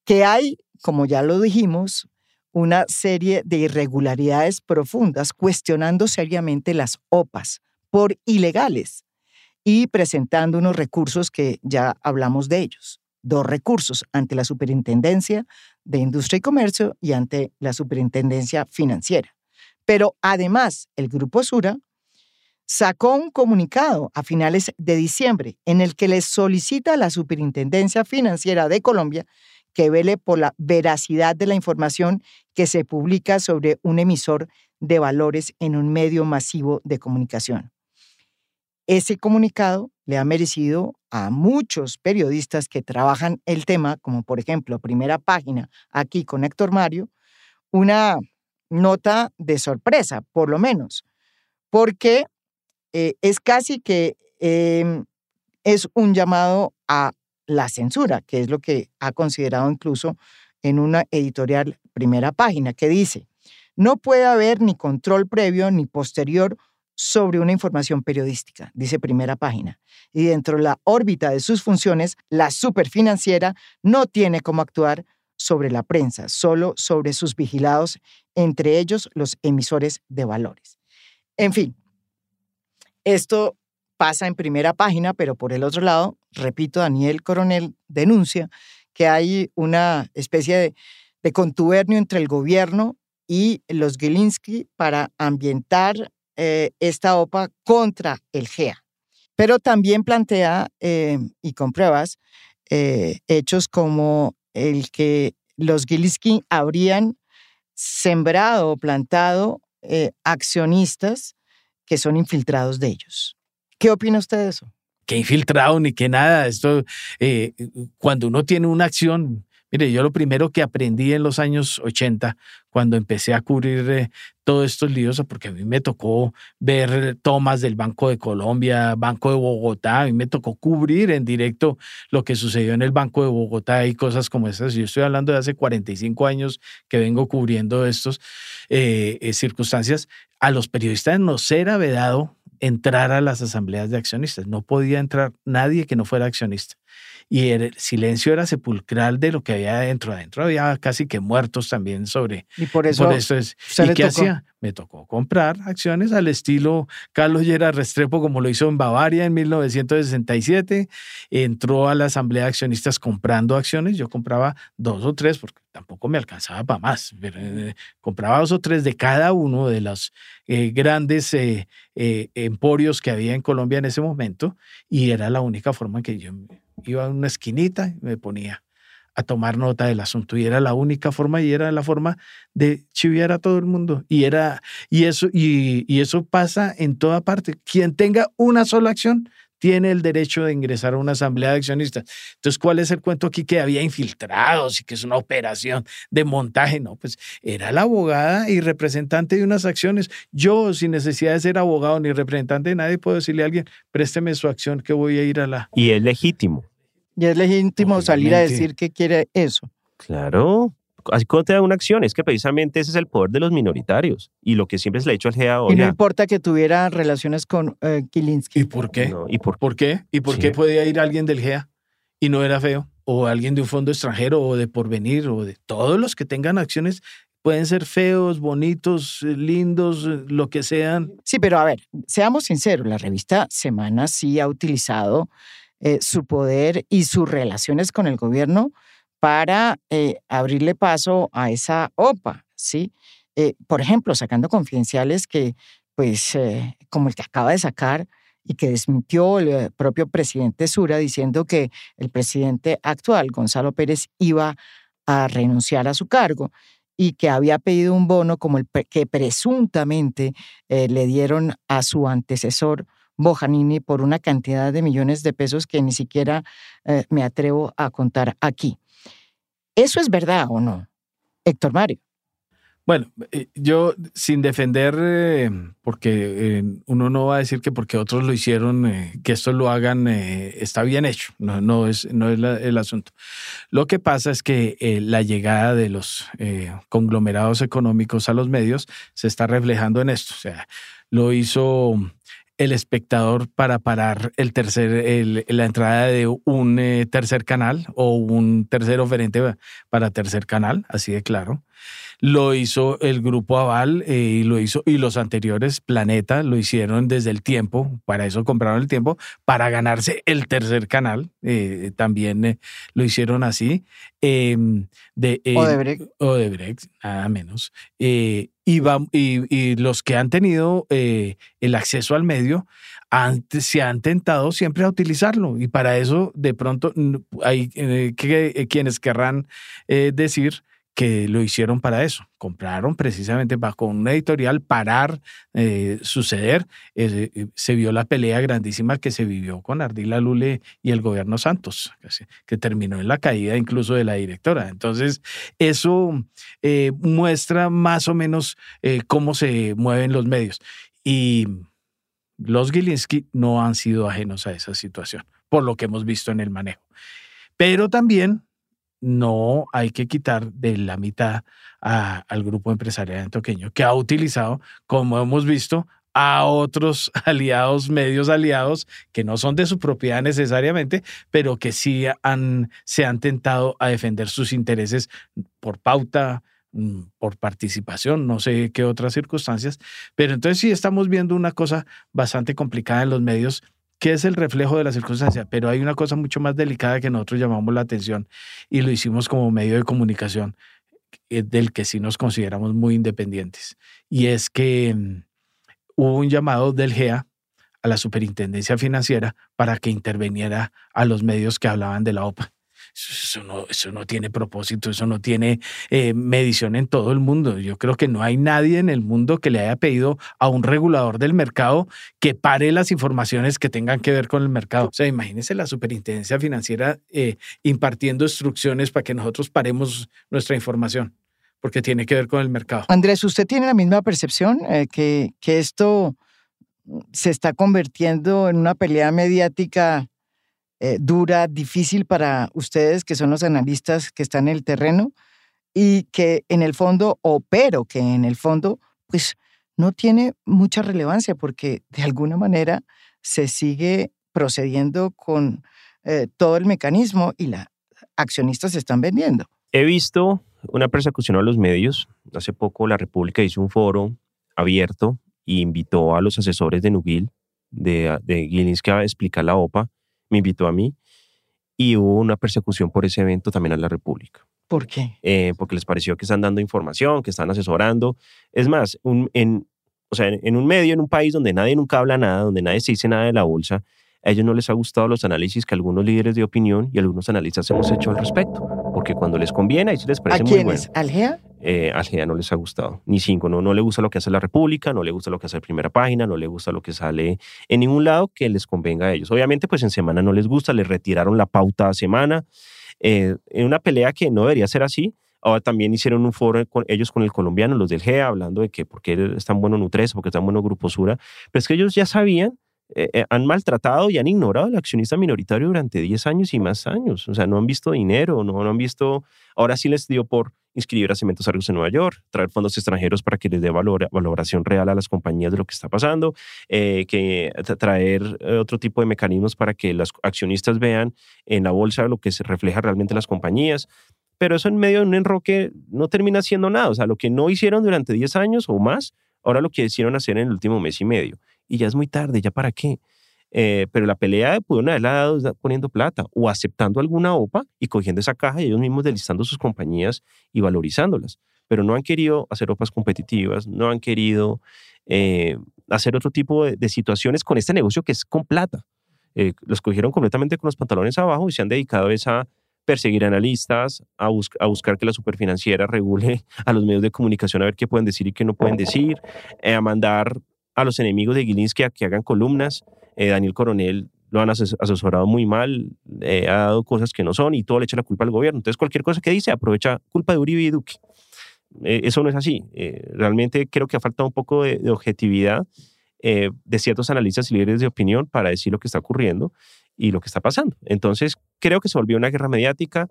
que hay, como ya lo dijimos, una serie de irregularidades profundas cuestionando seriamente las OPAs, por ilegales y presentando unos recursos que ya hablamos de ellos. Dos recursos ante la Superintendencia de Industria y Comercio y ante la Superintendencia Financiera. Pero además, el Grupo Sura sacó un comunicado a finales de diciembre en el que le solicita a la Superintendencia Financiera de Colombia que vele por la veracidad de la información que se publica sobre un emisor de valores en un medio masivo de comunicación. Ese comunicado le ha merecido a muchos periodistas que trabajan el tema, como por ejemplo Primera Página, aquí con Héctor Mario, una nota de sorpresa, por lo menos, porque eh, es casi que em, es un llamado a la censura, que es lo que ha considerado incluso en una editorial Primera Página, que dice, no puede haber ni control previo ni posterior sobre una información periodística, dice primera página. Y dentro de la órbita de sus funciones, la superfinanciera no tiene cómo actuar sobre la prensa, solo sobre sus vigilados, entre ellos los emisores de valores. En fin, esto pasa en primera página, pero por el otro lado, repito, Daniel Coronel denuncia que hay una especie de, contubernio entre el gobierno y los Gilinski para ambientar eh, esta OPA contra el GEA. Pero también plantea, eh, y con pruebas, eh, hechos como el que los Gilinski habrían sembrado o plantado accionistas que son infiltrados de ellos. ¿Qué opina usted de eso? Que infiltrado ni que nada. Esto, cuando uno tiene una acción, Mire, yo lo primero que aprendí en los años 80, cuando empecé a cubrir eh, todos estos líos, porque a mí me tocó ver tomas del Banco de Colombia, Banco de Bogotá, a mí me tocó cubrir en directo lo que sucedió en el Banco de Bogotá y cosas como esas. Yo estoy hablando de hace 45 años que vengo cubriendo estas eh, eh, circunstancias. A los periodistas nos era vedado entrar a las asambleas de accionistas. No podía entrar nadie que no fuera accionista. Y el silencio era sepulcral de lo que había adentro. Adentro había casi que muertos también sobre. Y por eso, por eso es. ¿Y qué hacía? Me tocó comprar acciones al estilo Carlos Llera Restrepo, como lo hizo en Bavaria en 1967. Entró a la asamblea de accionistas comprando acciones. Yo compraba dos o tres, porque tampoco me alcanzaba para más. Pero, eh, compraba dos o tres de cada uno de los eh, grandes eh, emporios que había en Colombia en ese momento. Y era la única forma en que yo iba a una esquinita y me ponía a tomar nota del asunto. Y era la única forma y era la forma de chiviar a todo el mundo. Y era y eso y, y, eso pasa en toda parte. Quien tenga una sola acción tiene el derecho de ingresar a una asamblea de accionistas. Entonces, ¿cuál es el cuento aquí que había infiltrados y que es una operación de montaje? No, pues era la abogada y representante de unas acciones. Yo, sin necesidad de ser abogado ni representante de nadie, puedo decirle a alguien, présteme su acción que voy a ir a la... Y es legítimo. Y es legítimo salir a decir que quiere eso. Claro. Así como te da una acción, es que precisamente ese es el poder de los minoritarios y lo que siempre se le ha dicho al GEA Y no importa que tuviera relaciones con uh, Kilinski. ¿Y por qué? ¿Y por, por, qué? ¿Y por qué podía ir alguien del GEA y no era feo? O alguien de un fondo extranjero o de porvenir o de todos los que tengan acciones pueden ser feos, bonitos, lindos, lo que sean. Sí, pero a ver, seamos sinceros, la revista Semana sí ha utilizado eh, su poder y sus relaciones con el gobierno para eh, abrirle paso a esa OPA, ¿sí? Eh, por ejemplo, sacando confidenciales que, pues, como el que acaba de sacar y que desmintió el propio presidente Sura diciendo que el presidente actual, Gonzalo Pérez, iba a renunciar a su cargo y que había pedido un bono como el que presuntamente le dieron a su antecesor Bojanini por una cantidad de millones de pesos que ni siquiera eh, me atrevo a contar aquí. ¿Eso es verdad o no, Héctor Mario? Bueno, eh, yo sin defender, eh, porque uno no va a decir que porque otros lo hicieron, que esto lo hagan, está bien hecho. No es, no es el asunto. Lo que pasa es que la llegada de los conglomerados económicos a los medios se está reflejando en esto. O sea, lo hizo el espectador para parar el tercer, la entrada de un eh, tercer canal o un tercer oferente para tercer canal, así de claro. Lo hizo el grupo Aval eh, y lo hizo y los anteriores Planeta lo hicieron desde el tiempo, para eso compraron el tiempo, para ganarse el tercer canal, eh, también lo hicieron así. Em, de, Odebrecht. nada menos. Y, y, los que han tenido el acceso al medio se han tentado siempre a utilizarlo y para eso de pronto hay que, quienes querrán decir que lo hicieron para eso. Compraron precisamente con una editorial parar, eh, suceder. Eh, eh, se vio la pelea grandísima que se vivió con Ardila Lule y el gobierno Santos, que terminó en la caída incluso de la directora. Entonces, eso muestra más o menos cómo se mueven los medios. Y los Gilinski no han sido ajenos a esa situación, por lo que hemos visto en el manejo. Pero también no hay que quitar de la mitad al grupo empresarial antioqueño que ha utilizado, como hemos visto, a otros aliados, medios aliados, que no son de su propiedad necesariamente, pero que sí se han tentado a defender sus intereses por pauta, mm, por participación, no sé qué otras circunstancias, pero entonces sí estamos viendo una cosa bastante complicada en los medios que es el reflejo de la circunstancia, pero hay una cosa mucho más delicada que nosotros llamamos la atención y lo hicimos como medio de comunicación eh, del que sí nos consideramos muy independientes. Y es que mm, hubo un llamado del GEA a la superintendencia financiera para que interviniera a los medios que hablaban de la OPA. Eso no, eso no tiene propósito, eso no tiene eh, medición en todo el mundo. Yo creo que no hay nadie en el mundo que le haya pedido a un regulador del mercado que pare las informaciones que tengan que ver con el mercado. O sea, imagínense la superintendencia financiera eh, impartiendo instrucciones para que nosotros paremos nuestra información, porque tiene que ver con el mercado. Andrés, ¿usted tiene la misma percepción eh, que, que esto se está convirtiendo en una pelea mediática eh, dura, difícil para ustedes, que son los analistas que están en el terreno, y que en el fondo, o pero que en el fondo, pues no tiene mucha relevancia porque de alguna manera se sigue procediendo con eh, todo el mecanismo y la accionistas se están vendiendo. He visto una persecución a los medios. Hace poco la República hizo un foro abierto e invitó a los asesores de Nubil, de, de Gilinski, a explicar la OPA. Me invitó a mí y hubo una persecución por ese evento también a la República. ¿Por qué? Eh, porque les pareció que están dando información, que están asesorando. Es más, un, en, o sea, en, un medio, en un país donde nadie nunca habla nada, donde nadie se dice nada de la bolsa, a ellos no les ha gustado los análisis que algunos líderes de opinión y algunos analistas hemos hecho al respecto. Porque cuando les conviene, ahí sí les parece ¿A muy bueno. ¿Algea? Eh, Algea no les ha gustado, ni cinco. No, no le gusta lo que hace la República, no le gusta lo que hace Primera Página, no le gusta lo que sale en ningún lado que les convenga a ellos. Obviamente, pues en semana no les gusta, les retiraron la pauta a semana. Eh, en una pelea que no debería ser así, Ahora también hicieron un foro con ellos con el colombiano, los del GEA, hablando de que por qué es tan bueno Nutresa, porque es tan bueno Grupo Sura. Pero es que ellos ya sabían, eh, eh, han maltratado y han ignorado al accionista minoritario durante 10 años y más años. O sea, no han visto dinero, no, han visto. Ahora sí les dio por inscribir a Cementos Argos en Nueva York, traer fondos extranjeros para que les dé valor, valoración real a las compañías de lo que está pasando, eh, que traer otro tipo de mecanismos para que los accionistas vean en la bolsa lo que se refleja realmente en las compañías pero eso en medio de un enroque no termina siendo nada. O sea, lo que no hicieron durante 10 años o más, ahora lo que hicieron hacer en el último mes y medio. Y ya es muy tarde, ¿ya para qué? Eh, pero la pelea pudieron haberla dado poniendo plata o aceptando alguna OPA y cogiendo esa caja y ellos mismos delistando sus compañías y valorizándolas. Pero no han querido hacer OPAs competitivas, no han querido eh, hacer otro tipo de, situaciones con este negocio que es con plata. Eh, los cogieron completamente con los pantalones abajo y se han dedicado a esa perseguir analistas, a, a, buscar que la superfinanciera regule a los medios de comunicación a ver qué pueden decir y qué no pueden decir, eh, a mandar a los enemigos de Gilinski a que hagan columnas. Eh, Daniel Coronel lo han asesorado muy mal, eh, ha dado cosas que no son y todo le echa la culpa al gobierno. Entonces, cualquier cosa que dice aprovecha culpa de Uribe y Duque. eso no es así. realmente creo que ha faltado un poco de, de objetividad de ciertos analistas y líderes de opinión para decir lo que está ocurriendo y lo que está pasando. Entonces, creo que se volvió una guerra mediática.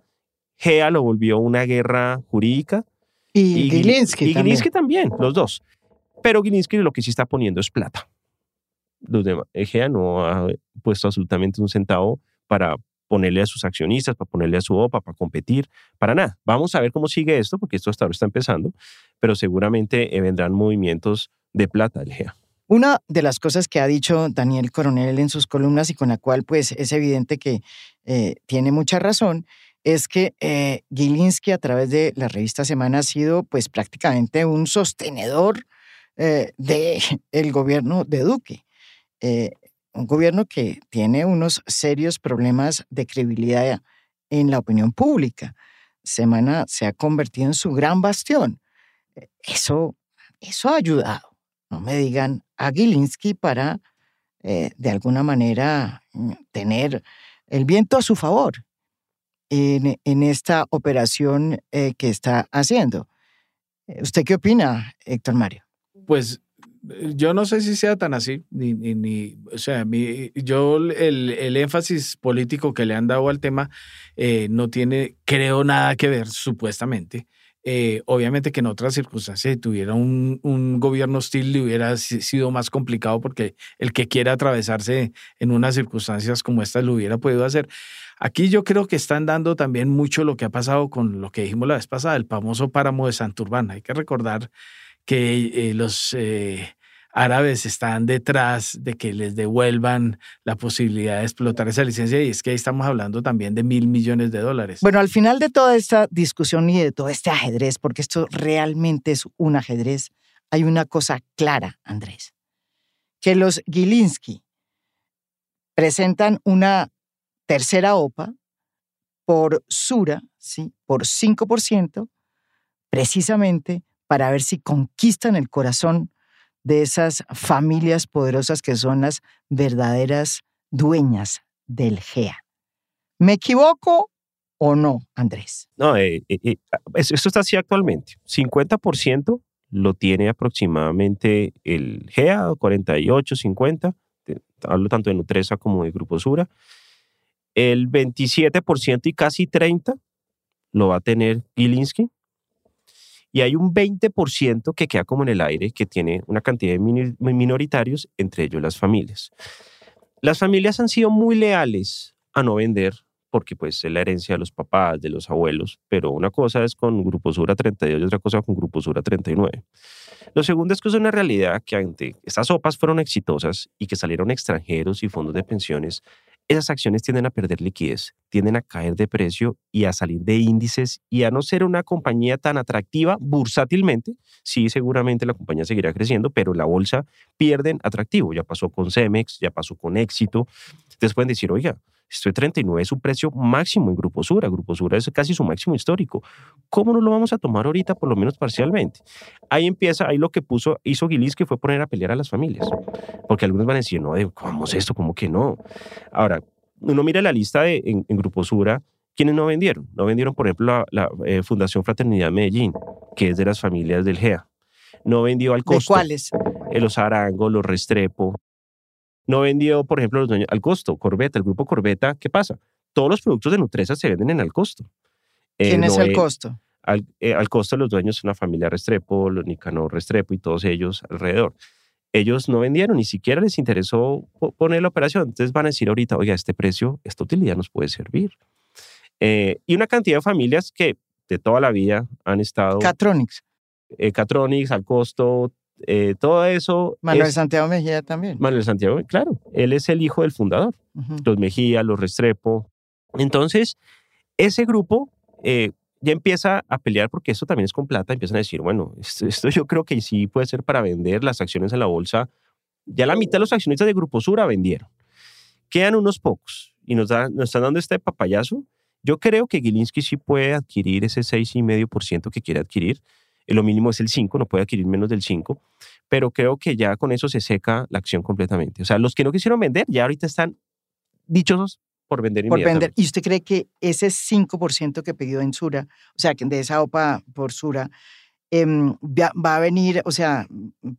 GEA lo volvió una guerra jurídica. Y, Gilinski, y Gilinski también. los dos. Pero Gilinski lo que sí está poniendo es plata. Los demás, eh, GEA no ha puesto absolutamente un centavo para ponerle a sus accionistas, para ponerle a su OPA, para competir, para nada. Vamos a ver cómo sigue esto, porque esto hasta ahora está empezando, pero seguramente eh, vendrán movimientos de plata del GEA. Una de las cosas que ha dicho Daniel Coronel en sus columnas y con la cual pues es evidente que eh, tiene mucha razón, es que eh, Gilinski a través de la revista Semana ha sido pues prácticamente un sostenedor eh, del gobierno de Duque. Eh, un gobierno que tiene unos serios problemas de credibilidad en la opinión pública. Semana se ha convertido en su gran bastión. Eso, eso ha ayudado. No me digan a Gilinski para, de alguna manera, mm, tener el viento a su favor en, esta operación eh, que está haciendo. Eh, ¿Usted qué opina, Héctor Mario? Pues eh, yo no sé si sea tan así, ni, ni, o sea, mi, yo el, el, énfasis político que le han dado al tema no tiene, creo, nada que ver, supuestamente, eh, obviamente que en otras circunstancias, si tuviera un, un, gobierno hostil, le hubiera sido más complicado porque el que quiera atravesarse en unas circunstancias como estas lo hubiera podido hacer. Aquí yo creo que están dando también mucho lo que ha pasado con lo que dijimos la vez pasada, el famoso páramo de Santurbán. Hay que recordar que eh, los... Eh, árabes están detrás de que les devuelvan la posibilidad de explotar esa licencia y es que ahí estamos hablando también de mil millones de dólares. Bueno, al final de toda esta discusión y de todo este ajedrez, porque esto realmente es un ajedrez, hay una cosa clara, Andrés, que los Gilinski presentan una tercera OPA por Sura, ¿sí? por 5%, precisamente para ver si conquistan el corazón de esas familias poderosas que son las verdaderas dueñas del GEA. ¿Me equivoco o no, Andrés? No, eh, eh, eh esto está así actualmente. 50% lo tiene aproximadamente el GEA, 48, 50. Hablo tanto de Nutresa como de Grupo Sura. El 27% y casi 30% lo va a tener Gilinski, y hay un 20% que queda como en el aire, que tiene una cantidad de minoritarios, entre ellos las familias. Las familias han sido muy leales a no vender porque pues es la herencia de los papás, de los abuelos, pero una cosa es con Grupo Sura 32 y otra cosa con Grupo Sura 39. Lo segundo es que es una realidad que ante estas sopas fueron exitosas y que salieron extranjeros y fondos de pensiones, esas acciones tienden a perder liquidez, tienden a caer de precio y a salir de índices y a no ser una compañía tan atractiva bursátilmente. Sí, seguramente la compañía seguirá creciendo, pero la bolsa pierden atractivo. Ya pasó con Cemex, ya pasó con Éxito. Ustedes pueden decir, oiga, esto de 39 es su precio máximo en Grupo Sura. Grupo Sura es casi su máximo histórico. ¿Cómo no lo vamos a tomar ahorita, por lo menos parcialmente? Ahí empieza, ahí lo que puso, hizo Gilis, que fue poner a pelear a las familias. Porque algunos van a decir, no, ¿cómo es esto? ¿Cómo que no? Ahora, uno mira la lista de, en, Grupo Sura, ¿quiénes no vendieron? No vendieron, por ejemplo, la, eh, Fundación Fraternidad Medellín, que es de las familias del GEA. No vendió al costo. ¿De cuáles? Eh, los Arango, los Restrepo, no vendió, por ejemplo, los dueños al costo. Corbeta, el grupo Corbeta, ¿qué pasa? Todos los productos de Nutresa se venden en al costo. Eh, ¿Quién es el costo? Al, eh, al, costo los dueños una familia Restrepo, los Nicanor Restrepo y todos ellos alrededor. Ellos no vendieron, ni siquiera les interesó poner la operación. Entonces van a decir ahorita, oiga, este precio, esta utilidad nos puede servir. Eh, y una cantidad de familias que de toda la vida han estado... Catronics. Catronics, al costo, eh, todo eso. Manuel Santiago Mejía también. Manuel Santiago, claro, él es el hijo del fundador. Los Mejía, los Restrepo. Entonces, ese grupo eh, ya empieza a pelear porque esto también es con plata. Empiezan a decir, bueno, esto, yo creo que sí puede ser para vender las acciones en la bolsa. Ya la mitad de los accionistas de Grupo Sura vendieron. Quedan unos pocos y nos, nos están dando este papayazo. Yo creo que Gilinski sí puede adquirir ese 6,5% que quiere adquirir lo mínimo es el 5, no puede adquirir menos del 5, pero creo que ya con eso se seca la acción completamente. O sea, los que no quisieron vender ya ahorita están dichosos por vender por vender. ¿Y usted cree que ese 5% que pidió en Sura, o sea, de esa OPA por Sura, em, va a venir, o sea,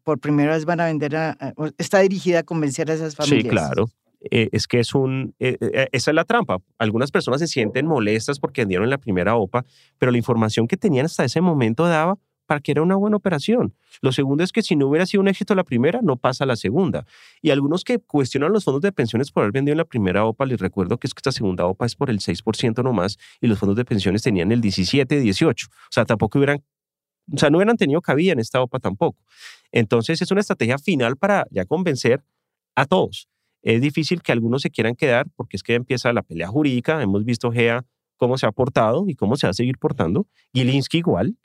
por primera vez van a vender, a, está dirigida a convencer a esas familias? Sí, claro. Eh, es que es un, eh, eh, esa es la trampa. Algunas personas se sienten molestas porque vendieron la primera OPA, pero la información que tenían hasta ese momento daba para que era una buena operación. Lo segundo es que si no hubiera sido un éxito la primera, no pasa la segunda. Y algunos que cuestionan los fondos de pensiones por haber vendido en la primera OPA, les recuerdo que es que esta segunda OPA es por el 6% nomás y los fondos de pensiones tenían el 17, 18. O sea, tampoco hubieran, o sea, no hubieran tenido cabida en esta OPA tampoco. Entonces es una estrategia final para ya convencer a todos. Es difícil que algunos se quieran quedar porque es que empieza la pelea jurídica. Hemos visto GEA cómo se ha portado y cómo se va a seguir portando. Gilinski igual.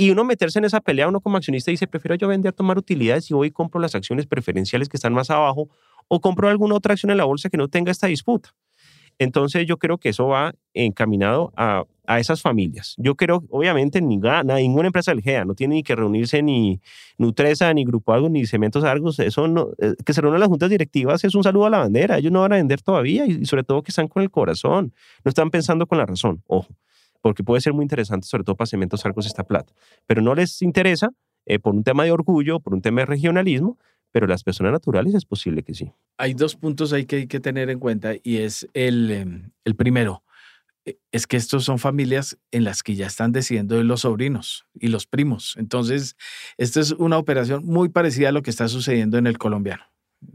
Y uno meterse en esa pelea, uno como accionista dice, prefiero yo vender, tomar utilidades y voy y compro las acciones preferenciales que están más abajo o compro alguna otra acción en la bolsa que no tenga esta disputa. Entonces yo creo que eso va encaminado a, a esas familias. Yo creo, obviamente, ninguna, ninguna empresa del GEA no tiene ni que reunirse ni Nutresa, ni Grupo Algo, ni Cementos Argos. Eso no, eh, que se reúnan las juntas directivas es un saludo a la bandera. Ellos no van a vender todavía y sobre todo que están con el corazón. No están pensando con la razón. Ojo porque puede ser muy interesante, sobre todo para Cementos Argos esta plata. Pero no les interesa eh, por un tema de orgullo, por un tema de regionalismo, pero las personas naturales es posible que sí. Hay dos puntos ahí que hay que tener en cuenta y es el, em, el primero, e, es que estos son familias en las que ya están decidiendo los sobrinos y los primos. Entonces, esta es una operación muy parecida a lo que está sucediendo en el colombiano,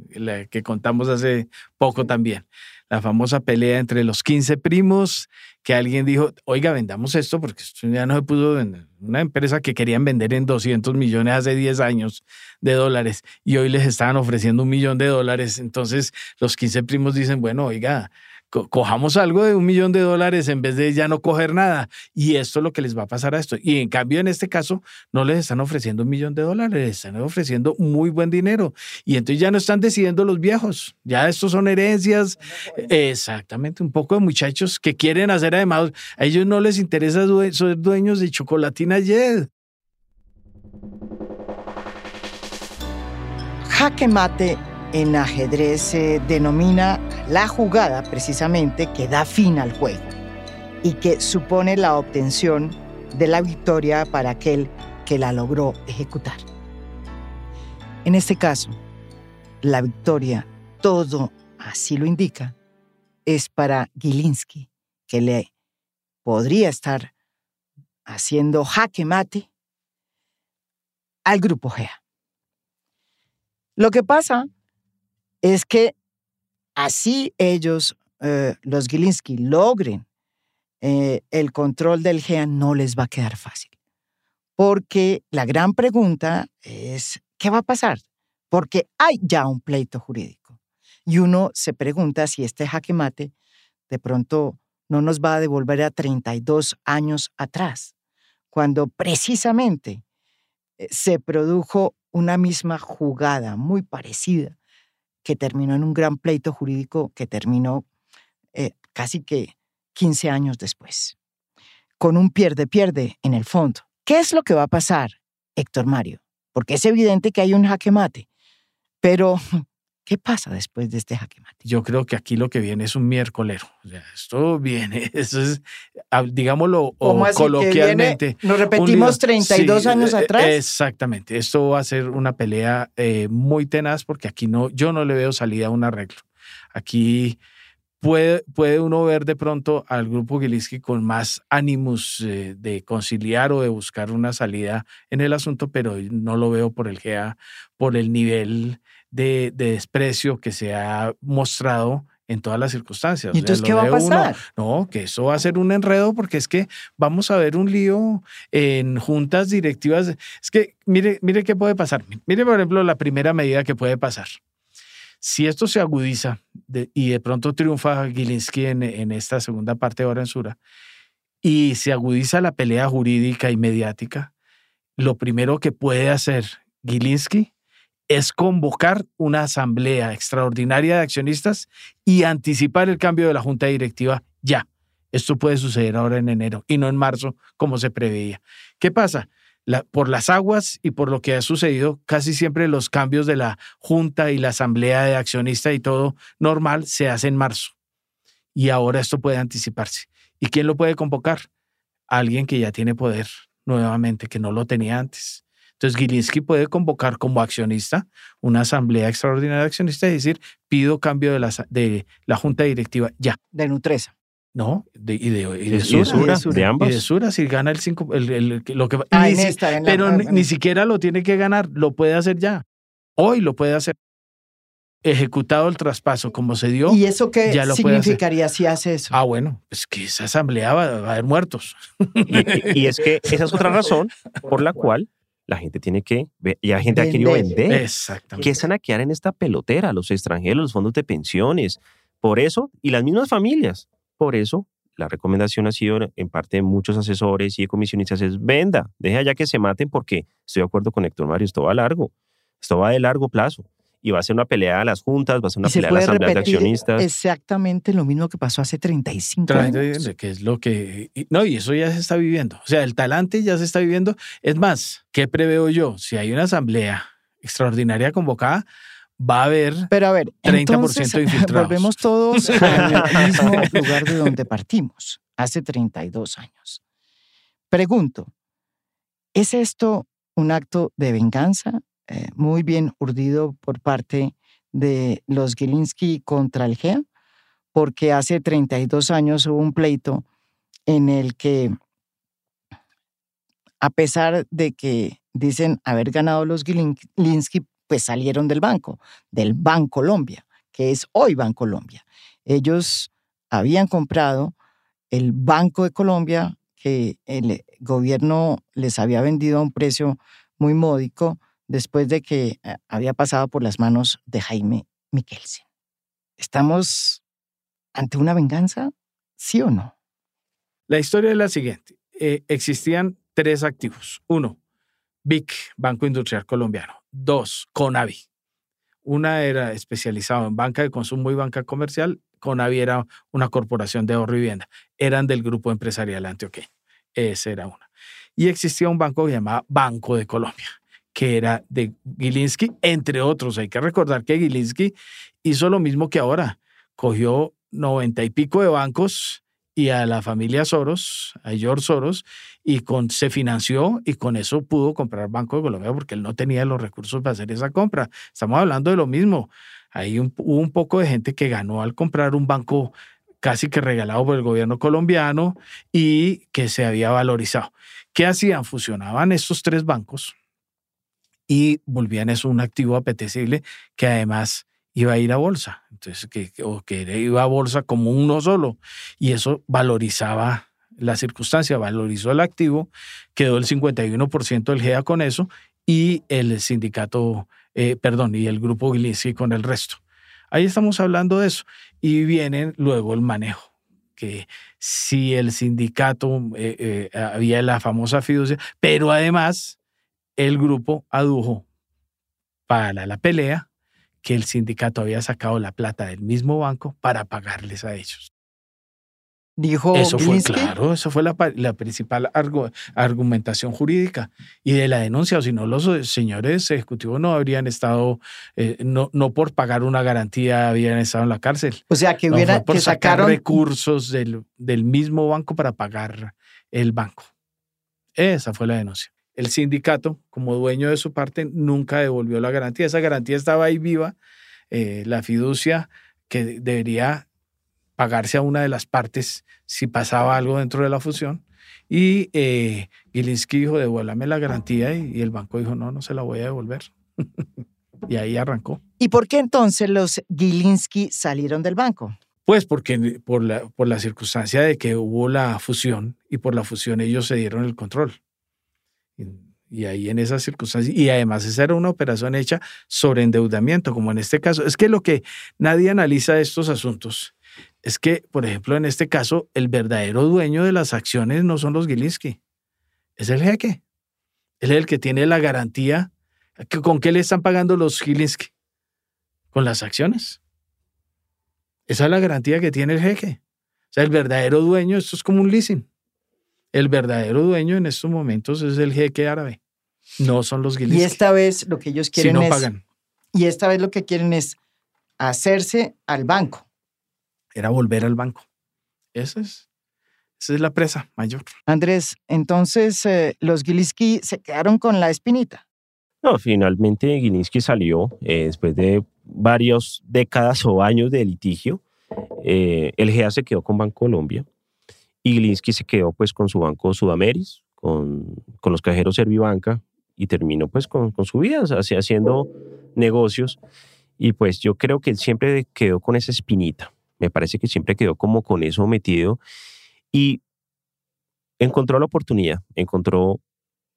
la que contamos hace poco también la famosa pelea entre los 15 primos, que alguien dijo, oiga, vendamos esto porque esto ya no se pudo vender. Una empresa que querían vender en 200 millones hace 10 años de dólares y hoy les estaban ofreciendo un millón de dólares. Entonces los 15 primos dicen, bueno, oiga, cojamos algo de un millón de dólares en vez de ya no coger nada. Y esto es lo que les va a pasar a esto. Y en cambio, en este caso, no les están ofreciendo un millón de dólares, les están ofreciendo muy buen dinero. Y entonces ya no están decidiendo los viejos. Ya estos son herencias. Exactamente, un poco de muchachos que quieren hacer además, a ellos no les interesa ser dueños de chocolatina Jed. Jaque mate en ajedrez se denomina la jugada precisamente que da fin al juego y que supone la obtención de la victoria para aquel que la logró ejecutar. En este caso, la victoria, todo así lo indica, es para Gilinski, que le podría estar haciendo jaque mate al grupo GEA. Lo que pasa es que así ellos eh, los Gilinski logren eh, el control del GEA, no les va a quedar fácil. Porque la gran pregunta es, ¿qué va a pasar? Porque hay ya un pleito jurídico. Y uno se pregunta si este jaque mate de pronto no nos va a devolver a 32 años atrás, cuando precisamente eh, se produjo una misma jugada muy parecida que terminó en un gran pleito jurídico que terminó eh, casi que 15 años después, con un pierde-pierde en el fondo. ¿Qué es lo que va a pasar, Héctor Mario? Porque es evidente que hay un jaque mate, pero ¿Qué pasa después de este jaque mate? Yo creo que aquí lo que viene es un miércolero. O sea, esto viene, eso es, digámoslo coloquialmente. Nos repetimos 32 años eh, atrás. Exactamente. Esto va a ser una pelea eh, muy tenaz porque aquí no, yo no le veo salida a un arreglo. Aquí puede, puede uno ver de pronto al grupo Gilinski con más ánimos eh, de conciliar o de buscar una salida en el asunto, pero no lo veo por el GA, por el nivel de, desprecio que se ha mostrado en todas las circunstancias. ¿Y entonces qué va a pasar? no, que eso va a ser un enredo porque es que vamos a ver un lío en juntas directivas. Es que mire, mire qué puede pasar. Mire, por ejemplo, la primera medida que puede pasar. Si esto se agudiza y de pronto triunfa Gilinski en, en esta segunda parte de Orensura y se agudiza la pelea jurídica y mediática, lo primero que puede hacer Gilinski es convocar una asamblea extraordinaria de accionistas y anticipar el cambio de la junta directiva ya. Esto puede suceder ahora en enero y no en marzo como se preveía. ¿Qué pasa? por las aguas y por lo que ha sucedido, casi siempre los cambios de la junta y la asamblea de accionistas y todo normal se hace en marzo. Y ahora esto puede anticiparse. ¿Y quién lo puede convocar? Alguien que ya tiene poder nuevamente, que no lo tenía antes. Entonces, Gilinski puede convocar como accionista una asamblea extraordinaria de accionistas y decir, pido cambio de la, de la junta directiva ya. De Nutresa. No, de, y de, y de, Sura, de, ambos. Y de Sura, si gana el 5, lo que ah, Pero ni, siquiera lo tiene que ganar, lo puede hacer ya. Hoy lo puede hacer. Ejecutado el traspaso como se dio. ¿Y eso qué significaría si hace eso? Ah, bueno, es que esa asamblea va, a haber muertos. y, es que esa es otra razón por la cual la gente tiene que, y la gente ha querido vender. Exactamente. Que se van a quedar en esta pelotera, los extranjeros, los fondos de pensiones. Por eso, y las mismas familias. Por eso, la recomendación ha sido en parte de muchos asesores y de comisionistas es venda, deja ya que se maten porque estoy de acuerdo con Héctor Mario, esto va a largo, esto va de largo plazo y va a ser una pelea a las juntas, va a ser una pelea a las asambleas de accionistas. Exactamente lo mismo que pasó hace 35 años. Que es lo que. No, y eso ya se está viviendo. O sea, el talante ya se está viviendo. Es más, ¿qué preveo yo? Si hay una asamblea extraordinaria convocada, va a haber Pero a ver, 30% entonces, de infiltrados. Volvemos todos al mismo lugar de donde partimos, hace 32 años. Pregunto, ¿es esto un acto de venganza? Eh, muy bien urdido por parte de los Gilinski contra el GEA, porque hace 32 años hubo un pleito en el que, a pesar de que dicen haber ganado los Gilinski, pues salieron del banco, del Banco Colombia, que es hoy Banco Colombia. Ellos habían comprado el Banco de Colombia, que el gobierno les había vendido a un precio muy módico, después de que eh, había pasado por las manos de Jaime Mikkelsen. ¿Estamos ante una venganza? ¿Sí o no? La historia es la siguiente. Eh, existían tres activos. Uno, BIC, Banco Industrial Colombiano. Dos, CONAVI. Una era especializada en banca de consumo y banca comercial. CONAVI era una corporación de ahorro y vivienda. Eran del grupo empresarial antioqueño. Esa era una. Y existía un banco que llamaba Banco de Colombia que era de Gilinski, entre otros. Hay que recordar que Gilinski hizo lo mismo que ahora. Cogió noventa y pico de bancos y a la familia Soros, a George Soros, y con, se financió y con eso pudo comprar Banco de Colombia porque él no tenía los recursos para hacer esa compra. Estamos hablando de lo mismo. Hay un, hubo un poco de gente que ganó al comprar un banco casi que regalado por el gobierno colombiano y que se había valorizado. ¿Qué hacían? Fusionaban estos tres bancos y volvían eso un activo apetecible que además iba a ir a bolsa. Entonces, que, o que iba a bolsa como uno solo. Y eso valorizaba la circunstancia, valorizó el activo, quedó el 51% del GEA con eso y el sindicato, eh, perdón, y el grupo Gilinski con el resto. Ahí estamos hablando de eso. Y viene luego el manejo, que si el sindicato eh, eh, había la famosa fiducia, pero además el grupo adujo para la pelea que el sindicato había sacado la plata del mismo banco para pagarles a ellos. Dijo eso fue claro, eso fue la, principal argumentación jurídica y de la denuncia, o si no, los señores ejecutivos no habrían estado, eh, no, no por pagar una garantía habían estado en la cárcel. O sea, que hubiera por que sacar recursos del, del mismo banco para pagar el banco. Esa fue la denuncia. El sindicato, como dueño de su parte, nunca devolvió la garantía. Esa garantía estaba ahí viva, eh, la fiducia que debería pagarse a una de las partes si pasaba algo dentro de la fusión. Y eh, Gilinski dijo, devuélvame la garantía y, el banco dijo, no, no se la voy a devolver. y ahí arrancó. ¿Y por qué entonces los Gilinski salieron del banco? Pues porque por la, por la circunstancia de que hubo la fusión y por la fusión ellos se dieron el control. Y, ahí en esas circunstancias, y además esa era una operación hecha sobre endeudamiento, como en este caso. Es que lo que nadie analiza estos asuntos es que, por ejemplo, en este caso, el verdadero dueño de las acciones no son los Gilinski, es el jeque. Él es el que tiene la garantía. ¿Con qué le están pagando los Gilinski? Con las acciones. Esa es la garantía que tiene el jeque. O sea, el verdadero dueño, esto es como un leasing. El verdadero dueño en estos momentos es el jeque árabe. No son los Gilinski. Y esta vez lo que ellos quieren si no es. pagan. Y esta vez lo que quieren es hacerse al banco era volver al banco. Esa es, esa es la presa mayor. Andrés, entonces eh, los Gilinski se quedaron con la espinita. No, finalmente Gilinski salió eh, después de varias décadas o años de litigio. Eh, el GEA se quedó con Banco Colombia y Gilinski se quedó pues con su banco Sudameris, con, con los cajeros Servibanca y terminó pues con, con su vida, haciendo negocios. Y pues yo creo que él siempre quedó con esa espinita me parece que siempre quedó como con eso metido y encontró la oportunidad, encontró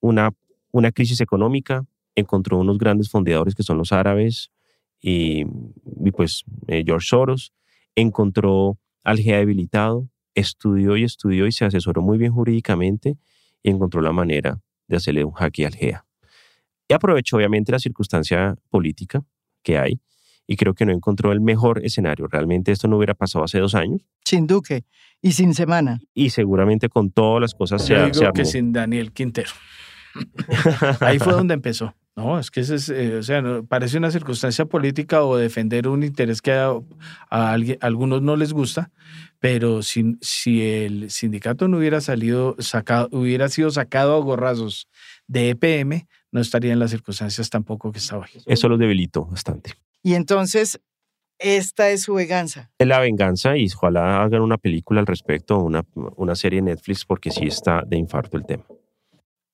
una, una crisis económica, encontró unos grandes fondeadores que son los árabes y, pues eh, George Soros, encontró al GEA debilitado, estudió y estudió y se asesoró muy bien jurídicamente y encontró la manera de hacerle un jaque al GEA. Y aprovechó obviamente la circunstancia política que hay y creo que no encontró el mejor escenario. Realmente esto no hubiera pasado hace dos años. Sin Duque y sin Semana. Y seguramente con todas las cosas se, digo armó. que sin Daniel Quintero. Ahí fue donde empezó. No, es que ese es, eh, o sea, parece una circunstancia política o defender un interés que a, alguien, algunos no les gusta, pero si, si el sindicato no hubiera salido, sacado, hubiera sido sacado a gorrazos de EPM, no estaría en las circunstancias tampoco que estaba. Eso lo debilitó bastante. Y entonces, esta es su venganza. Es la venganza y ojalá hagan una película al respecto, una, una serie en Netflix, porque sí está de infarto el tema.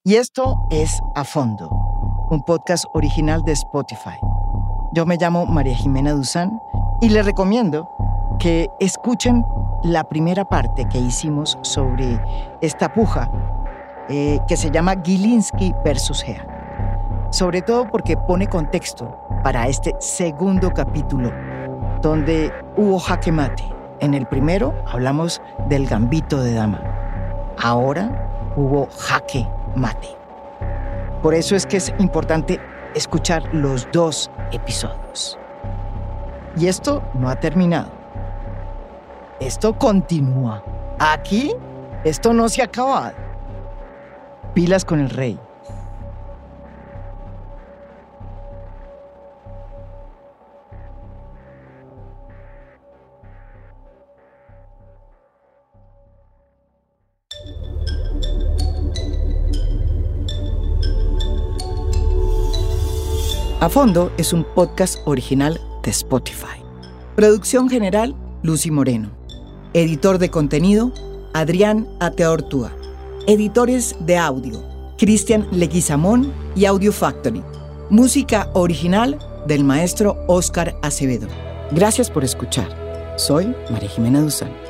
Y esto es A Fondo, un podcast original de Spotify. Yo me llamo María Jimena Duzán y les recomiendo que escuchen la primera parte que hicimos sobre esta puja eh, que se llama Gilinski versus Gea. Sobre todo porque pone contexto para este segundo capítulo, donde hubo jaque mate. En el primero hablamos del gambito de dama. Ahora hubo jaque mate. Por eso es que es importante escuchar los dos episodios. Y esto no ha terminado. Esto continúa. Aquí, esto no se ha acabado. Pilas con el rey. A Fondo es un podcast original de Spotify. Producción general, Lucy Moreno. Editor de contenido, Adrián Ateortúa. Editores de audio, Cristian Leguizamón y Audio Factory. Música original, del maestro Óscar Acevedo. Gracias por escuchar. Soy María Jimena Duzán.